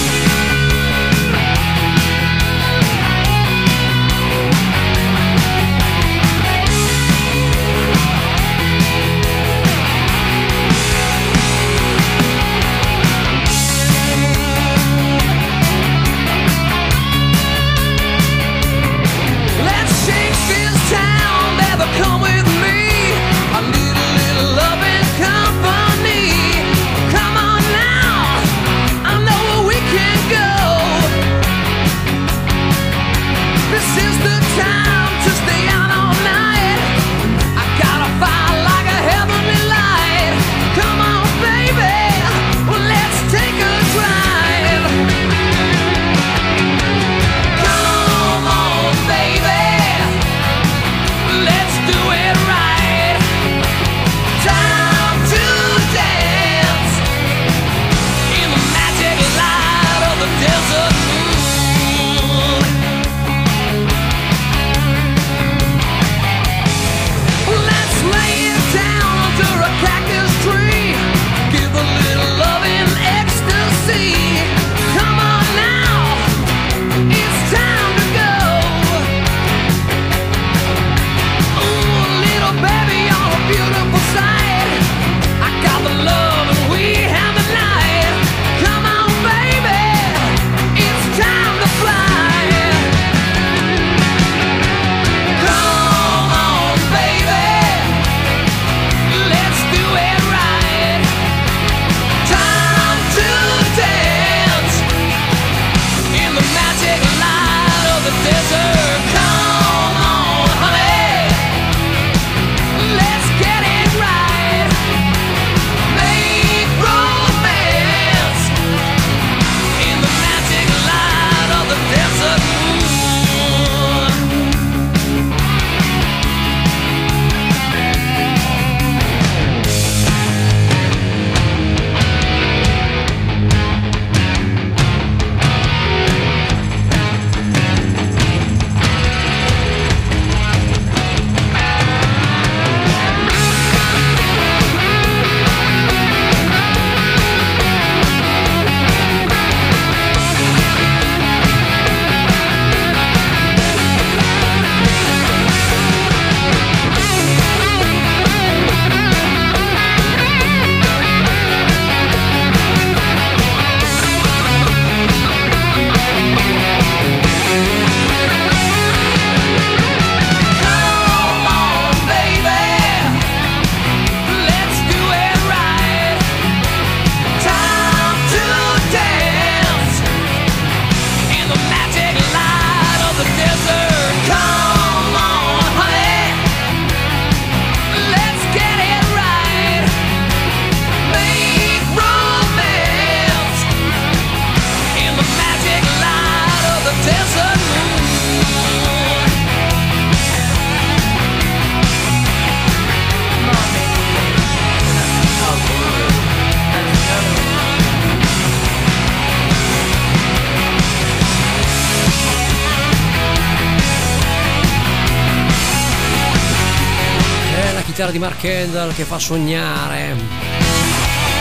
Chitarra di Mark Handel che fa sognare.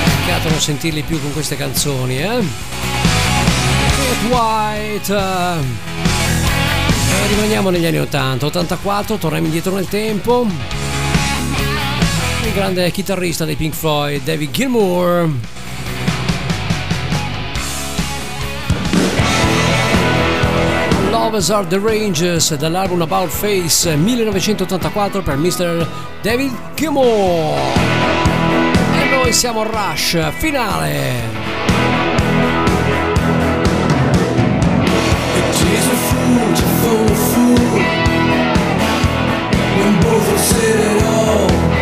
Peccato non sentirli più con queste canzoni, eh? Kate White. E rimaniamo negli anni 80, 84, torniamo indietro nel tempo. Il grande chitarrista dei Pink Floyd, David Gilmour. Lovers Are the Ranges dall'album About Face 1984 per Mr. David Gilmour. E noi siamo Rush, finale.
Fool fool when both said it all.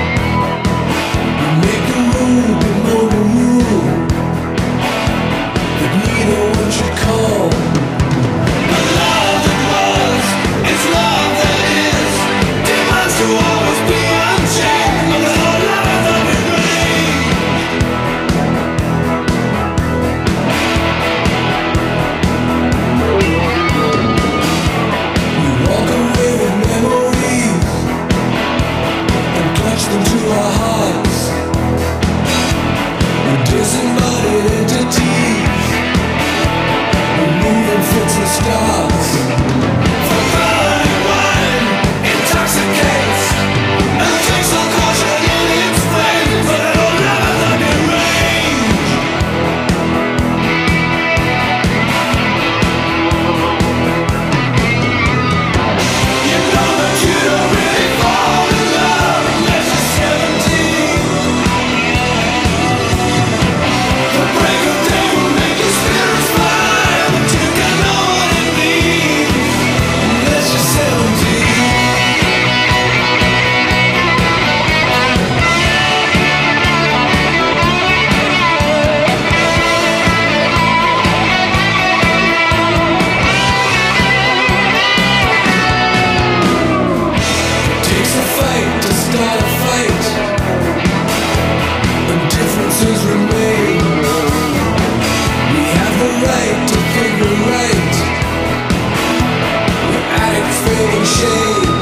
in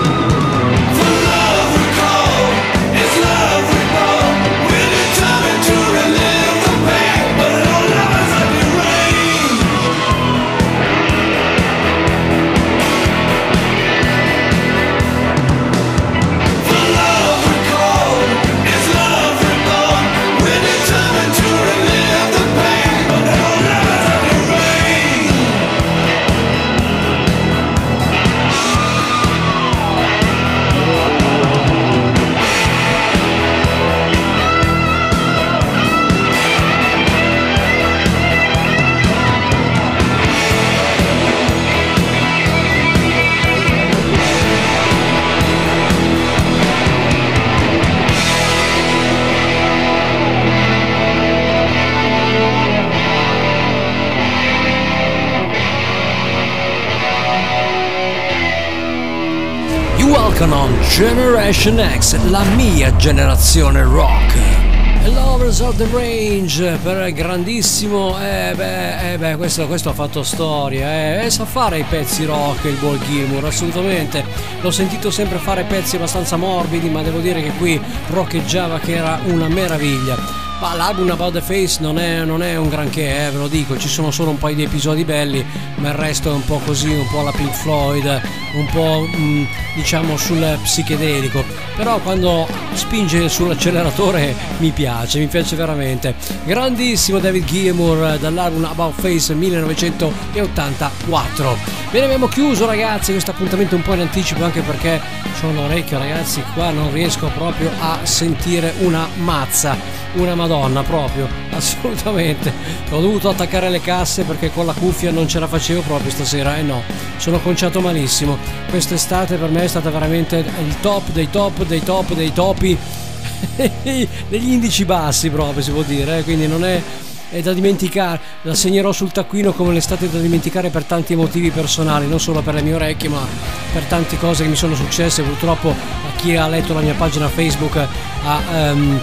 Generation X, la mia generazione rock. Lovers of the Range per grandissimo, eh beh, eh beh questo, questo ha fatto storia, eh, sa fare i pezzi rock il buon Gilmour, assolutamente. L'ho sentito sempre fare pezzi abbastanza morbidi, ma devo dire che qui roccheggiava che era una meraviglia. Ma l'album About the Face non è, non è un granché, eh, ve lo dico, ci sono solo un paio di episodi belli, ma il resto è un po' così, un po' alla Pink Floyd, un po' mm, diciamo sul psichedelico. Però quando spinge sull'acceleratore mi piace, mi piace veramente. Grandissimo David Gilmour dall'album About Face 1984. Bene, abbiamo chiuso ragazzi questo appuntamento un po' in anticipo anche perché ho l'orecchio ragazzi, qua non riesco proprio a sentire una mazza una madonna proprio, assolutamente. Ho dovuto attaccare le casse perché con la cuffia non ce la facevo proprio stasera e no, sono conciato malissimo. Quest'estate per me è stata veramente il top dei top dei top dei topi degli indici bassi proprio si può dire, eh, quindi non è è da dimenticare, la segnerò sul taccuino come l'estate da dimenticare per tanti motivi personali, non solo per le mie orecchie, ma per tante cose che mi sono successe. Purtroppo a chi ha letto la mia pagina Facebook ha ehm,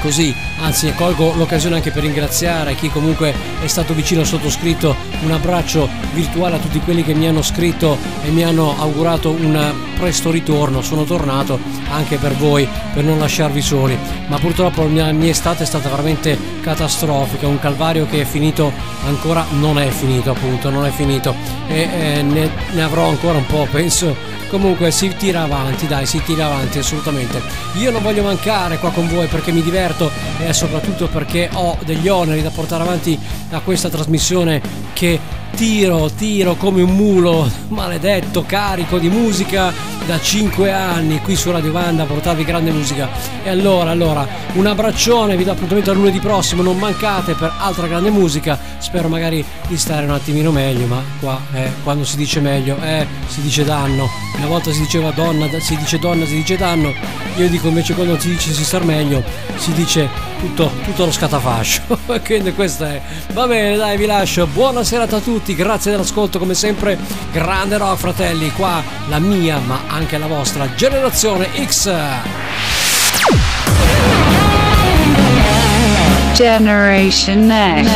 così, anzi colgo l'occasione anche per ringraziare chi comunque è stato vicino al sottoscritto, un abbraccio virtuale a tutti quelli che mi hanno scritto e mi hanno augurato un presto ritorno, sono tornato anche per voi, per non lasciarvi soli, ma purtroppo la mia, mia estate è stata veramente catastrofica, un calvario che è finito ancora, non è finito appunto, non è finito. E eh, ne, ne avrò ancora un po', penso Comunque si tira avanti, dai, si tira avanti assolutamente. Io non voglio mancare qua con voi perché mi diverto e soprattutto perché ho degli oneri da portare avanti a questa trasmissione che tiro, tiro come un mulo maledetto, carico di musica da 5 anni qui su Radio Vanda a portarvi grande musica. E allora, allora, un abbraccione, vi do appuntamento a lunedì prossimo, non mancate per altra grande musica. Spero magari di stare un attimino meglio, ma qua eh, quando si dice meglio, eh, si dice danno. Una volta si diceva donna, si dice donna, si dice danno. Io dico invece quando si dice si star meglio, si dice tutto, tutto lo scatafascio. Quindi questa è. Va bene, dai, vi lascio. Buona serata a tutti, grazie dell'ascolto come sempre. Grande rock, fratelli, qua la mia, ma anche la vostra generazione X.
Generation X.